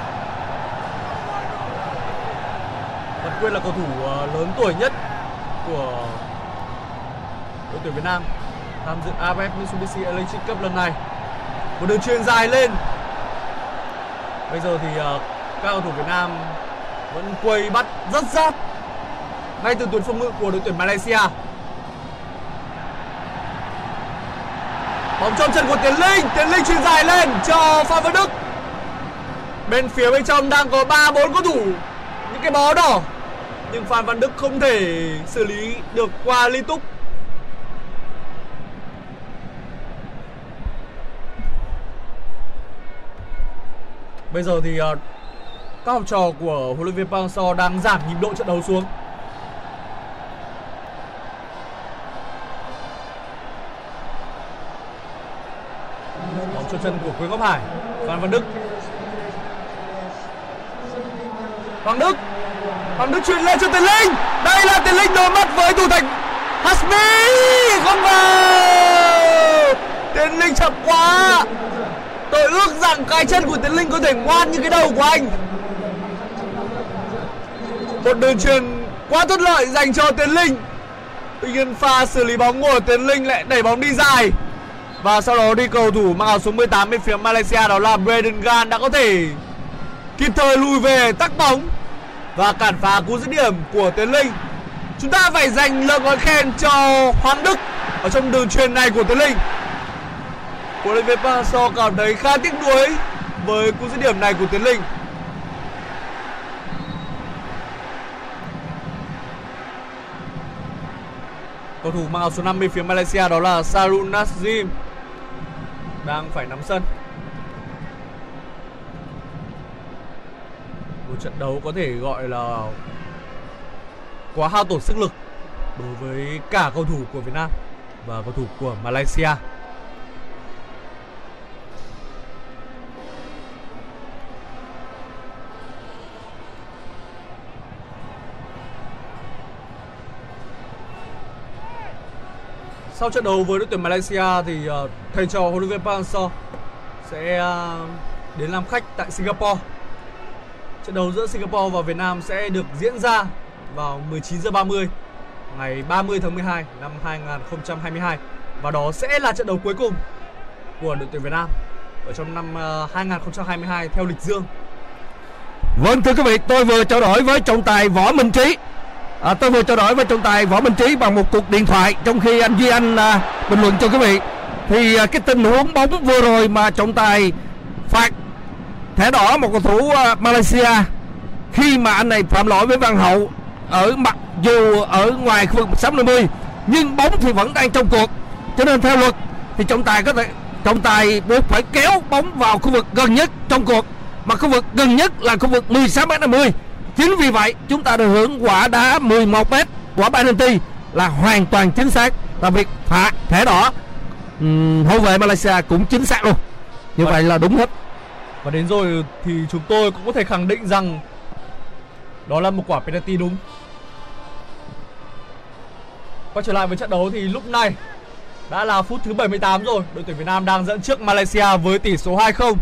[SPEAKER 4] Văn Quyết là cầu thủ ờ, lớn tuổi nhất của đội tuyển Việt Nam tham dự AFF Mitsubishi Electric Cup lần này. Một đường truyền dài lên. Bây giờ thì ờ, các cầu thủ Việt Nam vẫn quay bắt rất sát ngay từ tuyến phòng ngự của đội tuyển Malaysia. Bóng trong chân của Tiến Linh, Tiến Linh chuyền dài lên cho Phan Văn Đức. Bên phía bên trong đang có 3 4 cầu thủ những cái bó đỏ. Nhưng Phan Văn Đức không thể xử lý được qua liên tục. Bây giờ thì uh, các học trò của huấn luyện viên Park Hang-seo đang giảm nhịp độ trận đấu xuống. Bóng cho chân của Quế Ngọc Hải, Phan Văn Đức. Hoàng Đức, Hoàng Đức chuyển lên cho Tiến Linh. Đây là Tiến Linh đối mắt với thủ thành Hasmi không vào. Tiến Linh chậm quá. Tôi ước rằng cái chân của Tiến Linh có thể ngoan như cái đầu của anh. Một đường truyền quá thuận lợi dành cho Tiến Linh. Tuy nhiên pha xử lý bóng của Tiến Linh lại đẩy bóng đi dài. Và sau đó đi cầu thủ mang áo số 18 bên phía Malaysia đó là Braden Gan đã có thể kịp thời lùi về tắc bóng và cản phá cú dứt điểm của Tiến Linh. Chúng ta phải dành lời ngợi khen cho Hoàng Đức ở trong đường truyền này của Tiến Linh. Huấn luyện viên Park Hang-seo cảm thấy khá tiếc nuối với cú dứt điểm này của Tiến Linh. Cầu thủ mang áo số 5 bên phía Malaysia đó là Sarun Nazim đang phải nắm sân. Một trận đấu có thể gọi là quá hao tổn sức lực đối với cả cầu thủ của Việt Nam và cầu thủ của Malaysia. Sau trận đấu với đội tuyển Malaysia thì uh, thầy trò huấn luyện viên Park Hang-seo sẽ uh, đến làm khách tại Singapore. Trận đấu giữa Singapore và Việt Nam sẽ được diễn ra vào 19h30 ngày 30 tháng 12 năm 2022 và đó sẽ là trận đấu cuối cùng của đội tuyển Việt Nam ở trong năm ờ, 2022 theo lịch dương.
[SPEAKER 3] Vâng thưa quý vị, tôi vừa trao đổi với trọng tài Võ Minh Trí. À, tôi vừa trao đổi với trọng tài Võ Minh Trí bằng một cuộc điện thoại trong khi anh Duy Anh à, bình luận cho quý vị. Thì à, cái tình huống bóng vừa rồi mà trọng tài phạt thẻ đỏ một cầu thủ à, Malaysia khi mà anh này phạm lỗi với Văn Hậu ở mặc dù ở ngoài khu vực 60 nhưng bóng thì vẫn đang trong cuộc cho nên theo luật thì trọng tài có thể trọng tài buộc phải kéo bóng vào khu vực gần nhất trong cuộc mà khu vực gần nhất là khu vực 16 m 50 chính vì vậy chúng ta được hưởng quả đá 11 m quả penalty là hoàn toàn chính xác và việc phạt thẻ đỏ um, hậu vệ Malaysia cũng chính xác luôn như vậy là đúng hết
[SPEAKER 4] Và đến rồi thì chúng tôi cũng có thể khẳng định rằng đó là một quả penalty đúng. Quay trở lại với trận đấu thì lúc này đã là phút thứ 78 rồi, đội tuyển Việt Nam đang dẫn trước Malaysia với tỷ số 2-0.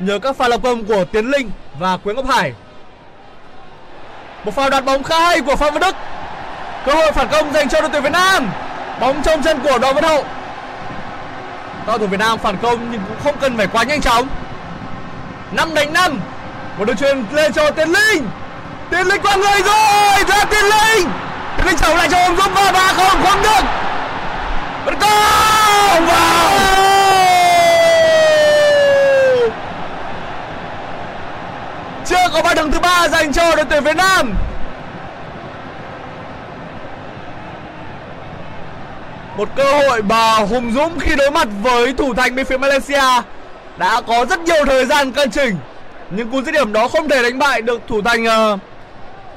[SPEAKER 4] Nhờ các pha lập công của Tiến Linh và Quế Ngọc Hải. Một pha đoạt bóng khá hay của Phạm Văn Đức. Cơ hội phản công dành cho đội tuyển Việt Nam. Bóng trong chân của Đoàn Văn Hậu. Các cầu thủ Việt Nam phản công nhưng cũng không cần phải quá nhanh chóng. năm đánh năm, Một đường truyền lên cho Tiến Linh Tiến Linh qua người rồi, Ra Tiến Linh Tiến Linh trở lại cho ông Dũng và ba không không được Vẫn còn vào Chưa có bàn thắng thứ ba dành cho đội tuyển Việt Nam. Một cơ hội mà Hùng Dũng khi đối mặt với thủ thành bên phía Malaysia đã có rất nhiều thời gian cân chỉnh nhưng cú dứt điểm đó không thể đánh bại được thủ thành uh,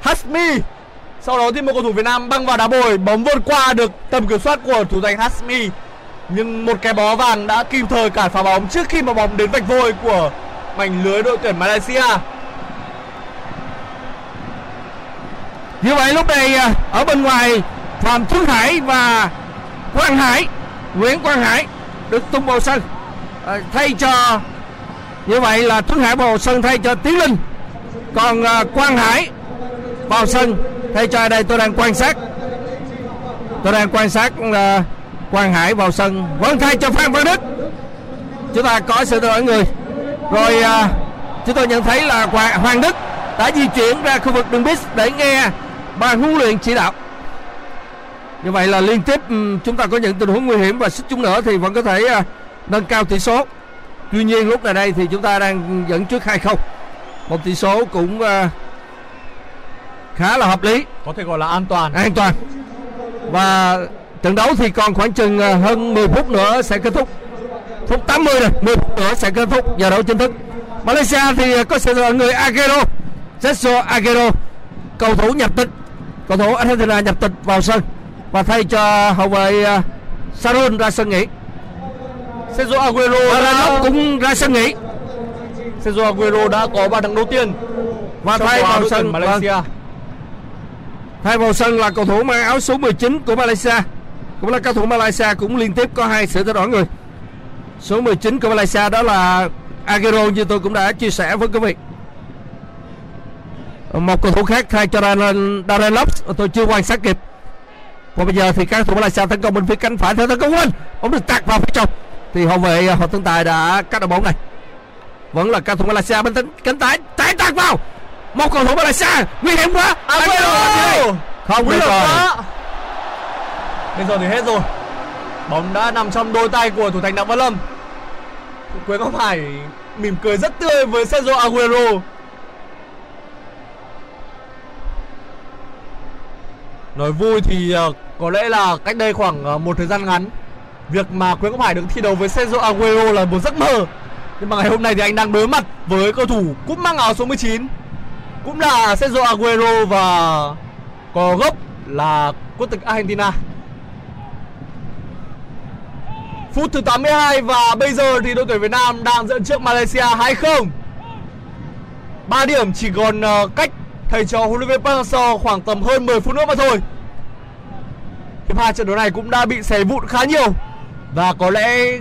[SPEAKER 4] Hasmi. Sau đó thì một cầu thủ Việt Nam băng vào đá bồi bóng vượt qua được tầm kiểm soát của thủ thành Hasmi. Nhưng một cái bó vàng đã kịp thời cản phá bóng trước khi mà bóng đến vạch vôi của mảnh lưới đội tuyển Malaysia.
[SPEAKER 3] Như vậy lúc này à, ở bên ngoài Phạm Tuấn Hải và Quang Hải Nguyễn Quang Hải được tung vào sân. À, thay cho như vậy là Tuấn Hải vào sân thay cho Tiến Linh. Còn à, Quang Hải vào sân thay cho đây? Tôi đang quan sát. Tôi đang quan sát à, Quang Hải vào sân. Vẫn thay cho Phan Văn Đức. Chúng ta có sự đổi người. Rồi à, chúng tôi nhận thấy là Hoàng, Đức đã di chuyển ra khu vực đường bus để nghe ban huấn luyện chỉ đạo. Như vậy là liên tiếp chúng ta có những tình huống nguy hiểm và xích chúng nữa thì vẫn có thể à, nâng cao tỷ số. Tuy nhiên lúc này đây thì chúng ta đang dẫn trước 2-0 một tỷ số cũng à, khá là hợp lý.
[SPEAKER 4] Có thể gọi là an toàn.
[SPEAKER 3] An toàn. Và trận đấu thì còn khoảng chừng à, hơn 10 phút nữa sẽ kết thúc. Phút 80 rồi 10 phút nữa sẽ kết thúc giờ đấu chính thức. Malaysia thì có sự là người Agero Sergio Agero cầu thủ nhập tịch cầu thủ Argentina nhập tịch vào sân và thay cho hậu vệ à, Saron ra sân nghỉ.
[SPEAKER 4] Sergio Aguero
[SPEAKER 3] Ramos cũng ra sân nghỉ.
[SPEAKER 4] Sergio Aguero đã có bàn thắng đầu tiên
[SPEAKER 3] và thay vào sân
[SPEAKER 4] Malaysia.
[SPEAKER 3] vâng, thay vào sân là cầu thủ mang áo số 19 của Malaysia. Cũng là cầu thủ Malaysia cũng liên tiếp có hai sự thay đổi người. Số 19 của Malaysia đó là Agero như tôi cũng đã chia sẻ với quý vị một cầu thủ khác thay cho Darren, Lopes. Tôi chưa quan sát kịp. Và bây giờ thì các thủ Malaysia tấn công bên phía cánh phải theo tấn công của mình bóng được tạt vào phía trong. Thì hậu vệ Hồ Tấn Tài đã cắt được bóng này. Vẫn là cầu thủ Malaysia bên cánh cánh trái trái tạt vào. Một cầu thủ Malaysia nguy hiểm quá. Gì? Đây? không được rồi.
[SPEAKER 4] Bây giờ thì hết rồi. Bóng đã nằm trong đôi tay của thủ thành Đặng Văn Lâm. Quế Ngọc Hải mỉm cười rất tươi với Sergio Aguero Nói vui thì à, có lẽ là cách đây khoảng à, một thời gian ngắn, Việc mà Quế Quốc Hải được thi đấu với Sergio Aguero là một giấc mơ. Nhưng mà ngày hôm nay thì anh đang đối mặt với cầu thủ cũng mang áo số 19 Cũng là Sergio Aguero và có gốc là quốc tịch Argentina. Phút thứ 82 và bây giờ thì đội tuyển Việt Nam đang dẫn trước Malaysia 2-0 3 điểm chỉ còn à, cách thầy trò huấn luyện viên Park Hang-seo khoảng tầm hơn 10 phút nữa mà thôi. Hiệp hai trận đấu này cũng đã bị xé vụn khá nhiều. Và có lẽ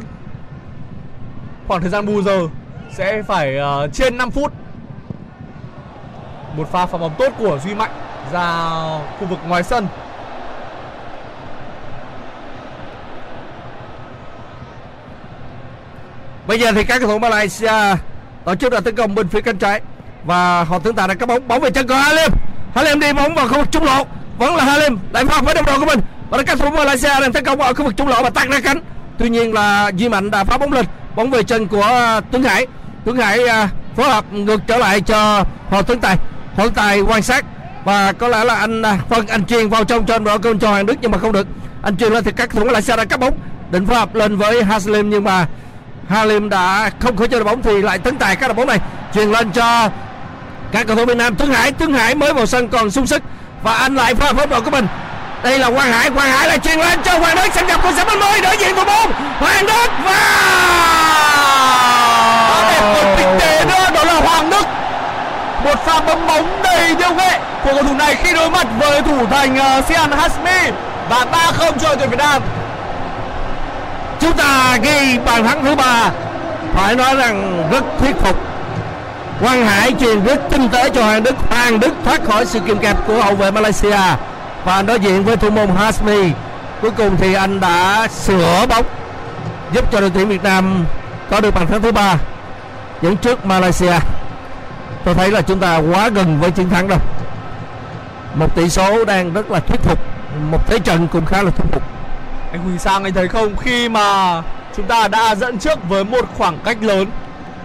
[SPEAKER 4] khoảng thời gian bù giờ sẽ phải uh, trên 5 phút. Một pha phá bóng tốt của Duy Mạnh ra khu vực ngoài sân.
[SPEAKER 3] Bây giờ thì các cầu thủ Malaysia tổ chức là tấn công bên phía cánh trái và họ tưởng tài đã có bóng bóng về chân của Halim. Halim đi bóng vào khu vực trung lộ, vẫn là Halim lại phạt với đồng đội của mình. Và các thủ môn Malaysia đang tấn công ở khu vực trung lộ và tăng ra cánh. Tuy nhiên là Duy Mạnh đã phá bóng lên, bóng về chân của à, Tuấn Hải. Tuấn Hải à, phối hợp ngược trở lại cho Hồ Tuấn Tài. Hồ Tuấn Tài quan sát. Và có lẽ là anh à, phân anh truyền vào trong cho đội công cho Hoàng Đức nhưng mà không được. Anh truyền lên thì các thủ lại Malaysia đã cắt bóng. Định phối hợp lên với Haslim nhưng mà Halim đã không khởi chơi đội bóng thì lại tấn tài các đội bóng này. Truyền lên cho các cầu thủ Việt Nam Tuấn Hải Tuấn Hải mới vào sân còn sung sức. Và anh lại phối hợp với đội của mình. Đây là Quang Hải Quang Hải lại truyền lên cho Hoàng Đức xâm nhập của sáu mươi đối diện vào bóng Hoàng Đức và
[SPEAKER 4] đẹp một tinh tế nữa đó là Hoàng Đức. Một pha bấm bóng đầy điêu nghệ của cầu thủ này khi đối mặt với thủ thành uh, Sian Hasmi. Và 3-0 cho đội tuyển Việt Nam.
[SPEAKER 3] Chúng ta ghi bàn thắng thứ ba. Phải nói rằng rất thuyết phục Quang Hải truyền rất tinh tế cho Hoàng Đức Hoàng Đức thoát khỏi sự kiềm kẹp của hậu vệ Malaysia. Và đối diện với thủ môn Hasmi. Cuối cùng thì anh đã sửa bóng, giúp cho đội tuyển Việt Nam có được bàn thắng thứ ba. Dẫn trước Malaysia, tôi thấy là chúng ta quá gần với chiến thắng đâu. một tỷ số đang rất là thuyết phục, một thế trận cũng khá là thuyết phục.
[SPEAKER 4] Anh Huỳnh Sang, anh thấy không? Khi mà chúng ta đã dẫn trước với một khoảng cách lớn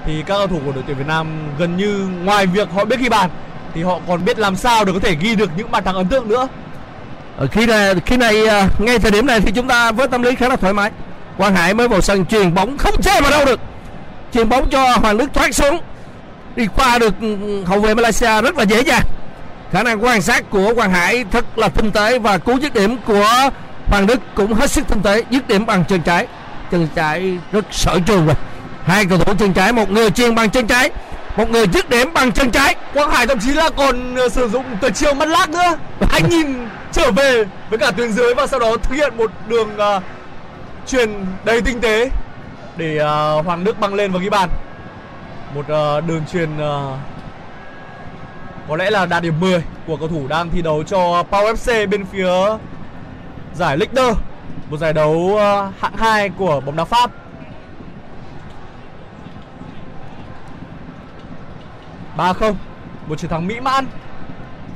[SPEAKER 4] thì các cầu thủ của đội tuyển Việt Nam gần như ngoài việc họ biết ghi bàn, thì họ còn biết làm sao để có thể ghi được những bàn thắng ấn tượng nữa.
[SPEAKER 3] Ở khi này khi này ờ, ngay thời điểm này thì chúng ta với tâm lý khá là thoải mái. Quang Hải mới vào sân truyền bóng không chơi vào đâu được. Truyền bóng cho Hoàng Đức thoát xuống. Đi qua được ừ, ừ, hậu vệ Malaysia rất là dễ dàng. Khả năng quan sát của Quang Hải thật là tinh tế và cú dứt điểm của Hoàng Đức cũng hết sức tinh tế. Dứt điểm bằng chân trái. Chân trái rất sở trường rồi hai cầu thủ chân trái một người chiên bằng chân trái một người dứt điểm bằng chân trái.
[SPEAKER 4] Quang Hải thậm chí là còn ờ, sử dụng tuyệt chiêu mắt lác nữa. Anh nhìn trở về với cả tuyến dưới và sau đó thực hiện một đường ờ, uh, truyền đầy tinh tế để uh, Hoàng Đức băng lên và ghi bàn. Một uh, đường truyền uh, có lẽ là đạt điểm 10 của cầu thủ đang thi đấu cho Pau FC bên phía giải Ligue 2 một giải đấu hạng 2 của bóng đá Pháp. Ba không. Một chiến thắng mỹ mãn.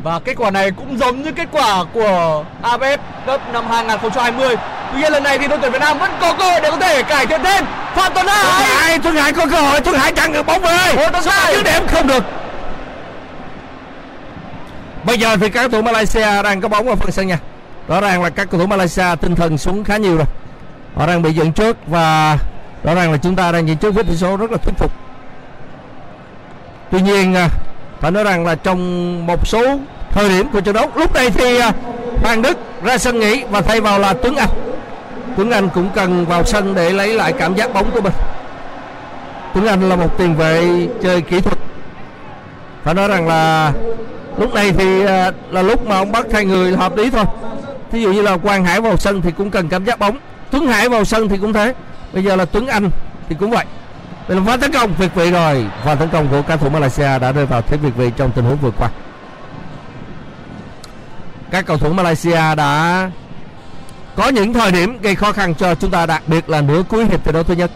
[SPEAKER 4] Và kết quả này cũng giống như kết quả của AFF Cup năm 2020 Tuy nhiên lần này thì đội tuyển Việt Nam vẫn có cơ hội để có thể cải thiện thêm. Phạm Tuấn
[SPEAKER 3] Tuấn
[SPEAKER 4] Hải
[SPEAKER 3] Hải Tuấn Hải có cơ hội Tuấn Hải chặn được bóng về.
[SPEAKER 4] Hồ Tuấn Hải.
[SPEAKER 3] dứt điểm không được. Bây giờ thì các cầu thủ Malaysia đang có bóng ở phần sân nhà rõ ràng là các cầu thủ Malaysia tinh thần xuống khá nhiều rồi. Họ đang bị dẫn trước và rõ ràng là chúng ta đang dẫn trước với tỷ số rất là thuyết phục tuy nhiên à, phải nói rằng là trong một số thời điểm của trận đấu, lúc này thì à, Hoàng Đức ra sân nghỉ và thay vào là Tuấn Anh. Tuấn Anh cũng cần vào sân để lấy lại cảm giác bóng của mình. Tuấn Anh là một tiền vệ chơi kỹ thuật. Phải nói rằng là lúc này thì à, là lúc mà ông bắt hai người là hợp lý thôi. Thí dụ như là Quang Hải vào sân thì cũng cần cảm giác bóng. Tuấn Hải vào sân thì cũng thế. Bây giờ là Tuấn Anh thì cũng vậy đây là pha tấn công, việt vị rồi. Pha tấn công của cầu thủ Malaysia đã rơi vào thế việt vị trong tình huống vừa qua. Các cầu thủ Malaysia đã có những thời điểm gây khó khăn cho chúng ta, đặc biệt là nửa cuối hiệp thi đấu thứ nhất.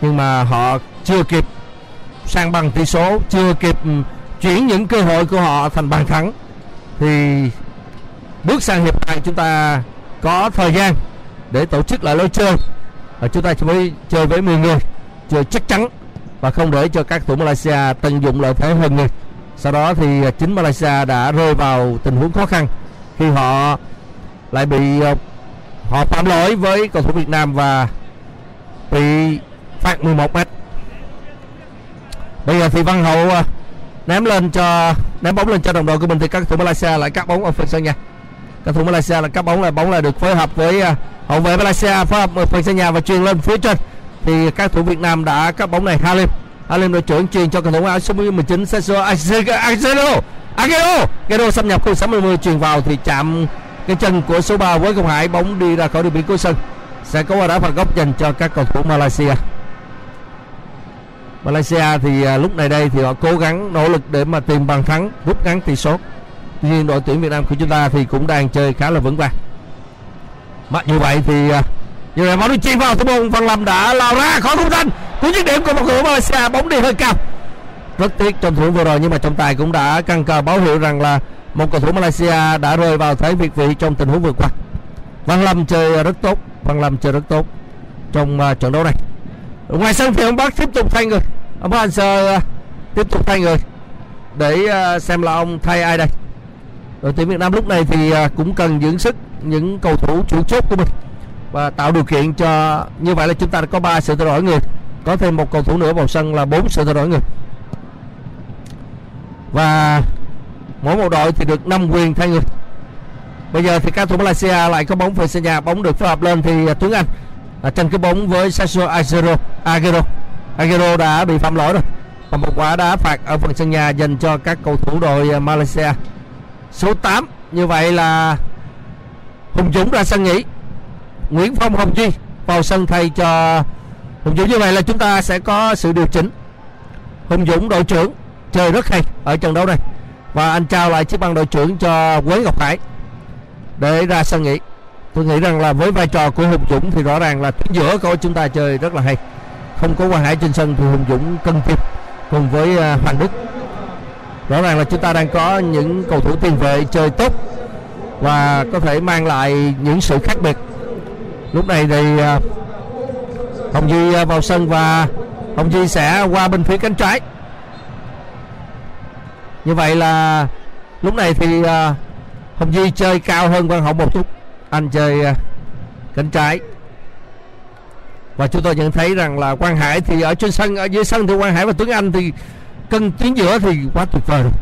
[SPEAKER 3] Nhưng mà họ chưa kịp sang bằng tỷ số, chưa kịp ừ, chuyển những cơ hội của họ thành bàn thắng. Thì bước sang hiệp hai chúng ta có thời gian để tổ chức lại lối chơi. Và chúng ta chỉ mới chơi với 10 người chơi chắc chắn và không để cho các thủ Malaysia tận dụng lợi thế hơn người sau đó thì chính Malaysia đã rơi vào tình huống khó khăn khi họ lại bị ờ, họ phạm lỗi với cầu thủ Việt Nam và bị phạt 11 mét. Bây giờ thì Văn Hậu ờ, ném lên cho, ném bóng lên cho đồng đội của mình thì các thủ Malaysia lại cắt bóng ở phần sân nhà. Các thủ Malaysia là cắt bóng là bóng là được phối hợp với ờ, hậu vệ Malaysia phối hợp ở phần sân nhà và truyền lên phía trên thì các thủ Việt Nam đã cắt bóng này. Halim Halim đội trưởng truyền cho cầu thủ áo số 19 Sergio Agero Agero Agero xâm nhập khu 60 truyền vào thì chạm cái chân của số 3 với Công Hải. Bóng đi ra khỏi đường biên cuối sân. Sẽ có quả đá phạt góc dành cho các cầu thủ Malaysia. Malaysia thì à, lúc này đây thì họ cố gắng nỗ lực để mà tìm bàn thắng rút ngắn tỷ số. Tuy nhiên đội tuyển Việt Nam của chúng ta thì cũng đang chơi khá là vững vàng. Mặc như vậy thì à, như vậy bóng đi chuyền vào thủ môn Văn Lâm đã lao ra khỏi khung thành. Cú dứt điểm của một cầu thủ Malaysia bóng đi hơi cao. Rất tiếc trong thủ vừa rồi nhưng mà trọng tài cũng đã căng cờ báo hiệu rằng là một cầu thủ Malaysia đã rơi vào thế việt vị trong tình huống vừa qua. Văn Lâm chơi rất tốt Văn Lâm chơi rất tốt trong uh, trận đấu này. Ngoài sân thì ông Bắc tiếp tục thay người. Ông Hans uh, à, tiếp tục thay người để uh, xem là ông thay ai đây. Đội tuyển Việt Nam lúc này thì uh, cũng cần dưỡng sức những cầu thủ chủ chốt của mình và tạo điều kiện cho như vậy là chúng ta đã có 3 sự thay đổi người có thêm một cầu thủ nữa vào sân là bốn sự thay đổi người và mỗi một đội thì được 5 quyền thay người. Bây giờ thì các thủ Malaysia lại có bóng về sân nhà. Bóng được phối hợp lên thì à, Tuấn Anh à, tranh cái bóng với Sergio Aguero Aguero. Aguero đã bị phạm lỗi rồi. Và một quả đá phạt ở phần sân nhà dành cho các cầu thủ đội à, Malaysia. Số 8 như vậy là Hùng Dũng ra sân nghỉ. Nguyễn Phong Hồng Duy vào sân thay cho Hùng Dũng. Như vậy là chúng ta sẽ có sự điều chỉnh. Hùng Dũng đội trưởng chơi rất hay ở trận đấu này. Và anh trao lại chiếc băng đội trưởng cho Quế Ngọc Hải để ra sân nghỉ. Tôi nghĩ rằng là với vai trò của Hùng Dũng thì rõ ràng là tuyến giữa của chúng ta chơi rất là hay. Không có Quang Hải trên sân thì Hùng Dũng cân kịp cùng với à, Hoàng Đức. Rõ ràng là chúng ta đang có những cầu thủ tiền vệ chơi tốt và có thể mang lại những sự khác biệt lúc này thì à, Hồng Duy à, vào sân và Hồng Duy sẽ qua bên phía cánh trái. Như vậy là lúc này thì à, Hồng Duy chơi cao hơn Văn Hậu một chút. Anh chơi cánh trái. Và chúng tôi nhận thấy rằng là Quang Hải thì ở trên sân, ở dưới sân thì Quang Hải và Tuấn Anh thì cân tuyến giữa thì quá tuyệt vời rồi.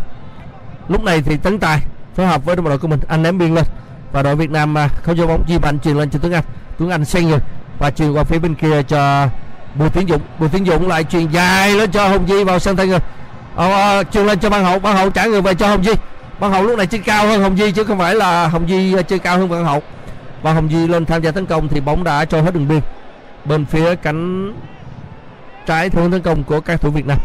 [SPEAKER 3] Lúc này thì tấn tài phối hợp với đội của mình. Anh ném biên lên và đội Việt Nam uh, không cho bóng di mạnh truyền lên cho Tuấn Anh. Tuấn Anh xen người và truyền qua phía bên kia cho Bùi Tiến Dũng. Bùi Tiến Dũng lại truyền dài lên cho Hồng Di vào sân thay người ờ, ờ truyền lên cho Văn Hậu. Văn Hậu trả người về cho Hồng Di Văn Hậu lúc này chơi cao hơn Hồng Di chứ không phải là Hồng Di chơi cao hơn Văn Hậu. Và Hồng Di lên tham gia tấn công thì bóng đã trôi hết đường biên. Bên phía cánh trái hướng tấn công của các thủ Việt Nam.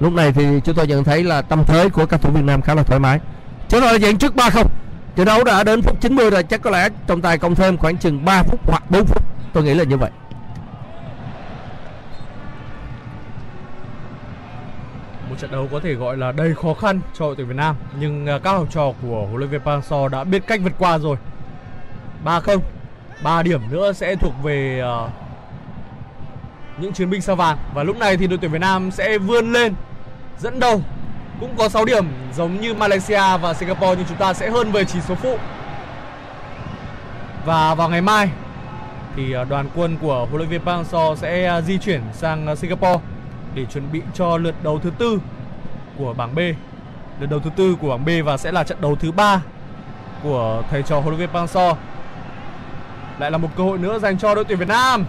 [SPEAKER 3] Lúc này thì chúng tôi nhận thấy là tâm thế của các thủ Việt Nam khá là thoải mái. Chúng tôi dẫn trước 3 không trận đấu đã đến phút 90 rồi chắc có lẽ trọng tài cộng thêm khoảng chừng 3 phút hoặc 4 phút. Tôi nghĩ là như vậy.
[SPEAKER 4] Một trận đấu có thể gọi là đầy khó khăn cho đội tuyển Việt Nam nhưng à, các học trò của huấn luyện viên Park Hang-seo đã biết cách vượt qua rồi. 3-0 3 điểm nữa sẽ thuộc về uh, những chiến binh sao vàng. Và lúc này thì đội tuyển Việt Nam sẽ vươn lên dẫn đầu cũng có 6 điểm, giống như Malaysia và Singapore, nhưng chúng ta sẽ hơn về chỉ số phụ. Và vào ngày mai, thì à, đoàn quân của huấn luyện viên Park Hang-seo sẽ à, di chuyển sang à, Singapore để chuẩn bị cho lượt đấu thứ tư của bảng B. Lượt đấu thứ tư của bảng B và sẽ là trận đấu thứ ba của thầy trò huấn luyện viên Park Hang-seo. Lại là một cơ hội nữa dành cho đội tuyển Việt Nam.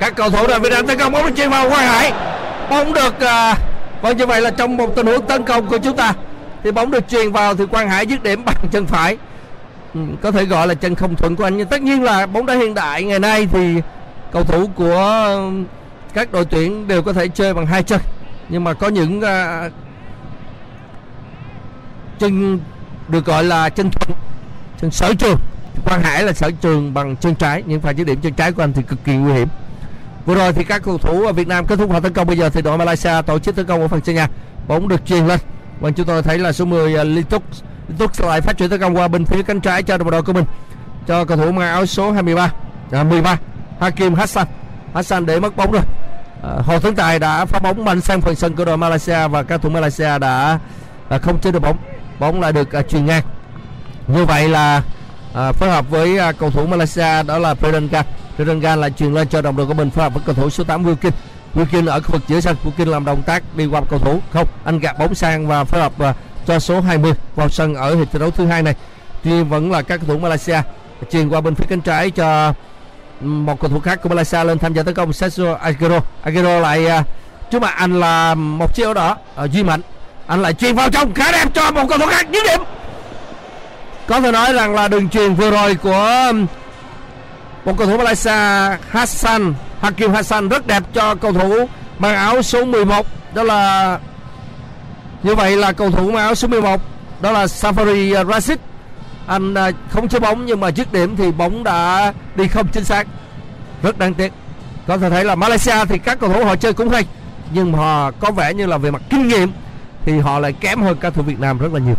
[SPEAKER 3] Các cầu thủ đội Việt Nam tấn công bóng chuyền vào Quang Hải bóng được à, vâng như vậy là trong một tình huống tấn công của chúng ta thì bóng được truyền vào thì Quang Hải dứt điểm bằng chân phải. Ừ, có thể gọi là chân không thuận của anh nhưng tất nhiên là bóng đá hiện đại. Ngày nay thì cầu thủ của ừ, các đội tuyển đều có thể chơi bằng hai chân. Nhưng mà có những à, chân được gọi là chân thuận chân sở trường. Quang Hải là sở trường bằng chân trái nhưng pha dứt điểm chân trái của anh thì cực kỳ nguy hiểm vừa rồi thì các cầu thủ ở Việt Nam kết thúc pha tấn công bây giờ thì đội Malaysia tổ chức tấn công ở phần sân nhà. Bóng được truyền lên. Và chúng tôi thấy là số 10 uh, Lituk Lituk lại phát triển tấn công qua bên phía cánh trái cho đội của mình. Cho cầu thủ mang áo số 23 à, 13 Hakim Hassan. Hassan để mất bóng rồi. À, Hồ Tấn Tài đã phá bóng mạnh sang phần sân của đội Malaysia và các thủ Malaysia đã à, không chơi được bóng. Bóng lại được à, truyền ngang. Như vậy là à, phối hợp với à, cầu thủ Malaysia đó là Ferdinand Predangan lại truyền lên cho đồng đội của mình phối hợp với cầu thủ số 8 Wilkin. Wilkin ở khu vực giữa sân Wilkin làm động tác đi qua cầu thủ. Không anh gạt bóng sang và phối hợp à, cho số 20 vào sân ở hiệp thi đấu thứ hai này. Tuy vẫn là các cầu thủ Malaysia truyền qua bên phía cánh trái cho ừ, một cầu thủ khác của Malaysia lên tham gia tấn công Sergio Aguero. Aguero lại uh, trước mặt anh là một chiếc áo đỏ ở Duy Mạnh. Anh lại truyền vào trong khá đẹp cho một cầu thủ khác dứt điểm. Có thể nói rằng là đường truyền vừa rồi của ừ, một cầu thủ Malaysia, Hassan, Hakim Hassan rất đẹp cho cầu thủ mang áo số 11 đó là, như vậy là cầu thủ mang áo số 11 đó là Safari à, Rashid. Anh à, không chơi bóng nhưng mà dứt điểm thì bóng đã đi không chính xác. Rất đáng tiếc. Có thể thấy là Malaysia thì các cầu thủ họ chơi cũng hay, nhưng mà họ có vẻ như là về mặt kinh nghiệm thì họ lại kém hơn các thủ Việt Nam rất là nhiều.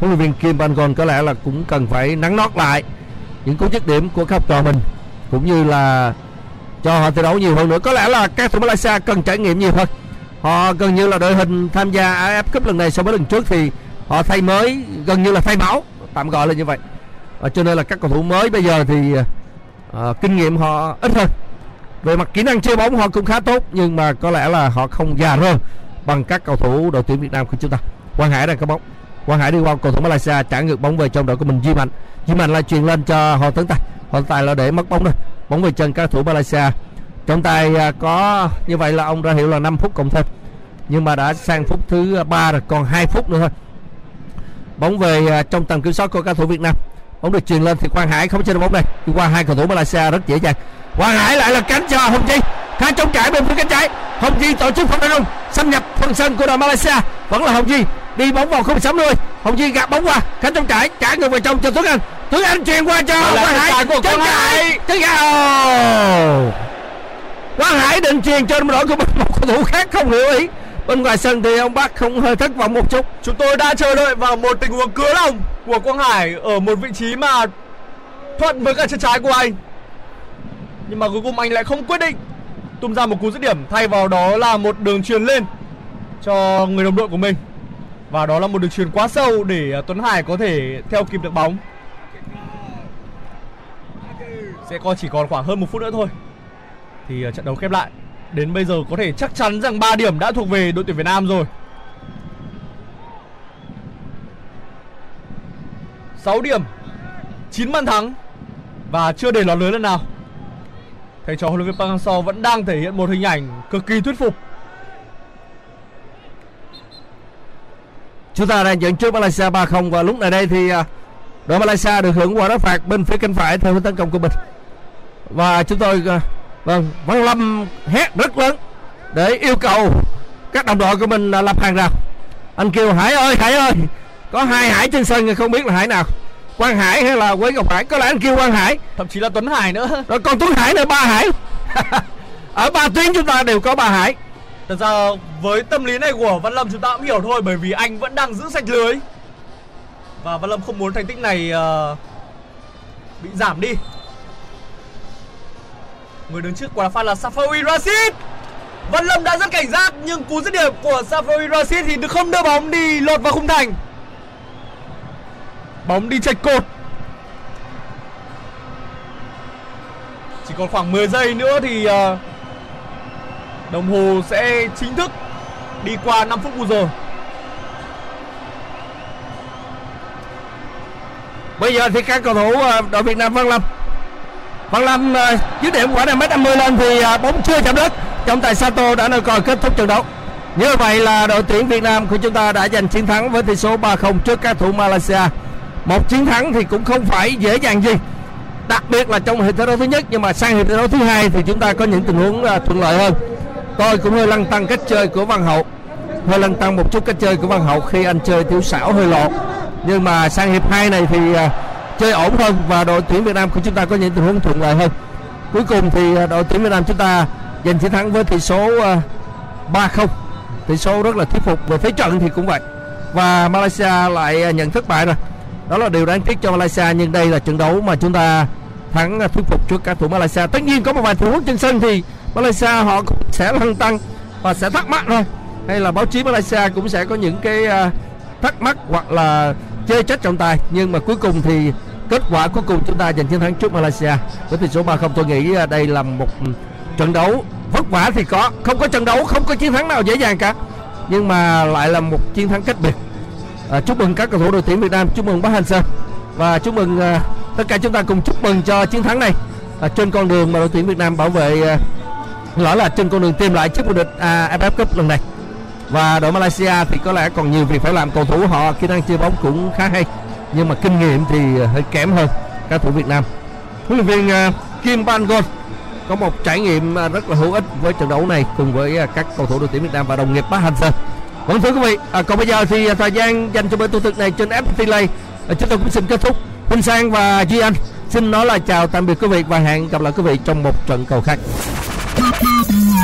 [SPEAKER 3] Huấn luyện viên Kim Bangon có lẽ là cũng cần phải nắng nót lại những cú dứt điểm của các học trò mình cũng như là cho họ thi đấu nhiều hơn nữa. Có lẽ là các thủ Malaysia cần trải nghiệm nhiều hơn. Họ gần như là đội hình tham gia AFF Cup lần này so với lần trước thì họ thay mới gần như là thay máu tạm gọi là như vậy. Và cho nên là các cầu thủ mới bây giờ thì à, kinh nghiệm họ ít hơn. Về mặt kỹ năng chơi bóng họ cũng khá tốt nhưng mà có lẽ là họ không già hơn bằng các cầu thủ đội tuyển Việt Nam của chúng ta. Quang Hải đang có bóng. Quang Hải đi qua, cầu thủ Malaysia trả ngược bóng về trong đội của mình, Duy Mạnh. Duy Mạnh lại truyền lên cho Hồ Tấn Tài. Hồ Tấn Tài là để mất bóng rồi. Bóng về chân các thủ Malaysia. Trong tay à, có như vậy là ông ra hiệu là 5 phút cộng thêm. Nhưng mà đã sang phút thứ ba rồi, còn 2 phút nữa thôi. Bóng về à, trong tầm kiểm soát của các thủ Việt Nam. Bóng được truyền lên thì Quang Hải không chơi được bóng này đi qua hai cầu thủ Malaysia rất dễ dàng. Quang Hải lại là cánh cho Hồng Chi. Khá chống trải bên phía cánh trái. Hồng Chi tổ chức phản công xâm nhập phần sân của đội Malaysia. Vẫn là Hồng Chi đi bóng vào không nuôi Hồng Chi gạt bóng qua. Cánh trong trải trả ngược vào trong cho Tuấn Anh. Tuấn Anh truyền qua cho Quang Hải.
[SPEAKER 4] Quang Hải.
[SPEAKER 3] Chân ga Quang Hải định truyền cho đội của mình. Một cầu thủ khác không hiểu ý. Bên ngoài sân thì ông bác không hơi thất vọng một chút.
[SPEAKER 4] Chúng tôi đã chờ đợi vào một tình huống cứa lòng của Quang Hải ở một vị trí mà thuận với cả chân trái của anh. Nhưng mà cuối cùng anh lại không quyết định tung ra một cú dứt điểm thay vào đó là một đường truyền lên cho người đồng đội của mình. Và đó là một đường truyền quá sâu để à, Tuấn Hải có thể theo kịp được bóng. Sẽ còn chỉ còn khoảng hơn một phút nữa thôi thì à, trận đấu khép lại. Đến bây giờ có thể chắc chắn rằng 3 điểm đã thuộc về đội tuyển Việt Nam rồi. 6 điểm 9 bàn thắng Và chưa để lọt lưới lần nào Thầy trò huấn luyện viên Park Hang-seo vẫn đang thể hiện một hình ảnh cực kỳ thuyết phục
[SPEAKER 3] chúng ta đang dẫn trước Malaysia 3-0 và lúc này đây thì à, đội Malaysia được hưởng quả đá phạt bên phía cánh phải theo hướng tấn công của mình. Và chúng tôi à, vâng Văn Lâm hét rất lớn để yêu cầu các đồng đội của mình à, lập hàng rào. Anh kêu Hải ơi Hải ơi có hai Hải trên sân không biết là Hải nào? Quang Hải hay là Quế Ngọc Hải? Có lẽ anh kêu Quang Hải.
[SPEAKER 4] Thậm chí là Tuấn Hải nữa.
[SPEAKER 3] Rồi còn Tuấn Hải nữa ba Hải. <laughs> Ở ba tuyến chúng ta đều có ba Hải
[SPEAKER 4] Thật ra với tâm lý này của Văn Lâm chúng ta cũng hiểu thôi Bởi vì anh vẫn đang giữ sạch lưới. Và Văn Lâm không muốn thành tích này uh, bị giảm đi. Người đứng trước quả phạt là Safawi Rashid. Văn Lâm đã rất cảnh giác Nhưng cú dứt điểm của Safawi Rashid thì không đưa bóng đi lọt vào khung thành. Bóng đi chạch cột. Chỉ còn khoảng 10 giây nữa thì uh, Đồng hồ sẽ chính thức đi qua 5 phút bù giờ.
[SPEAKER 3] Bây giờ thì các cầu thủ à, đội Việt Nam Văn Lâm. Văn Lâm à, dứt điểm quả 5 mét 50 lên thì à, bóng chưa chạm đất. Trọng tài Sato đã nơi còi kết thúc trận đấu. Như vậy là đội tuyển Việt Nam của chúng ta đã giành chiến thắng với tỷ số 3-0 trước các thủ Malaysia. Một chiến thắng thì cũng không phải dễ dàng gì. Đặc biệt là trong hiệp thi đấu thứ nhất, nhưng mà sang hiệp thi đấu thứ hai thì chúng ta có những tình huống thuận lợi hơn tôi cũng hơi lăn tăng cách chơi của Văn Hậu. Hơi lăn tăng một chút cách chơi của Văn Hậu khi anh chơi thiếu xảo hơi lọt. Nhưng mà sang hiệp 2 này thì à, chơi ổn hơn và đội tuyển Việt Nam của chúng ta có những tình huống thuận lợi hơn. Cuối cùng thì à, đội tuyển Việt Nam chúng ta giành chiến thắng với tỷ số à, ba 3-0 tỷ số rất là thuyết phục về thế trận thì cũng vậy. Và Malaysia lại nhận thất bại rồi. Đó là điều đáng tiếc cho Malaysia, nhưng đây là trận đấu mà chúng ta thắng thuyết phục trước các thủ Malaysia. Tất nhiên có một vài tình huống trên sân thì Malaysia họ cũng sẽ lăn tăng và sẽ thắc mắc thôi. Hay là báo chí Malaysia cũng sẽ có những cái à, thắc mắc hoặc là chê trách trọng tài. Nhưng mà cuối cùng thì kết quả cuối cùng chúng ta giành chiến thắng trước Malaysia. Với tỷ số 3-0 tôi nghĩ à, đây là một trận đấu vất vả thì có. Không có trận đấu không có chiến thắng nào dễ dàng cả. Nhưng mà lại là một chiến thắng cách biệt. À, chúc mừng các cầu thủ đội tuyển Việt Nam chúc mừng bác Hành Sơn và chúc mừng à, tất cả chúng ta cùng chúc mừng cho chiến thắng này. À, trên con đường mà đội tuyển Việt Nam bảo vệ à, lỡ là trên con đường tìm lại chức vô địch à, AFF Cup lần này và đội Malaysia thì có lẽ còn nhiều việc phải làm cầu thủ họ kỹ năng chơi bóng cũng khá hay nhưng mà kinh nghiệm thì hơi kém hơn các thủ Việt Nam huấn luyện viên à, Kim Ban Gon có một trải nghiệm à, rất là hữu ích với trận đấu này cùng với à, các cầu thủ đội tuyển Việt Nam và đồng nghiệp Park Hang Seo. Vâng thưa quý vị, à, còn bây giờ thì à, thời gian dành cho buổi tu thực này trên FPT Play à, chúng tôi cũng xin kết thúc. Huynh Sang và Duy Anh xin nói lời chào tạm biệt quý vị và hẹn gặp lại quý vị trong một trận cầu khác.
[SPEAKER 5] Bye-bye.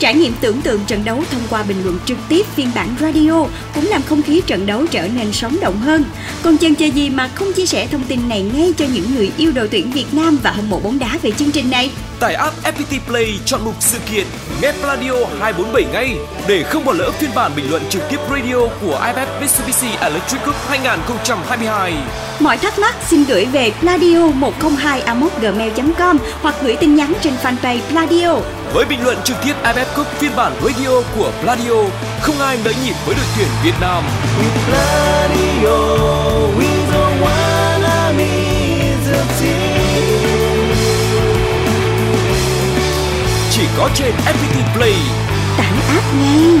[SPEAKER 5] Trải nghiệm tưởng tượng trận đấu thông qua bình luận trực tiếp phiên bản radio cũng làm không khí trận đấu trở nên sống động hơn. Còn chần chờ gì mà không chia sẻ thông tin này ngay cho những người yêu đội tuyển Việt Nam và hâm mộ bóng đá về chương trình này?
[SPEAKER 6] Tải app FPT Play chọn mục sự kiện Nghe Radio 247 ngay để không bỏ lỡ phiên bản bình luận trực tiếp radio của IFF Mitsubishi Electric Cup 2022.
[SPEAKER 5] Mọi thắc mắc xin gửi về pladio 102 gmail com hoặc gửi tin nhắn trên fanpage Pladio.
[SPEAKER 6] Với bình luận trực tiếp IFF Cup phiên bản radio của Pladio, không ai nỡ nhịp với đội tuyển Việt Nam.
[SPEAKER 1] With Gladio, we don't wanna miss a thing.
[SPEAKER 6] Chỉ có trên FPT Play.
[SPEAKER 5] Tải app ngay.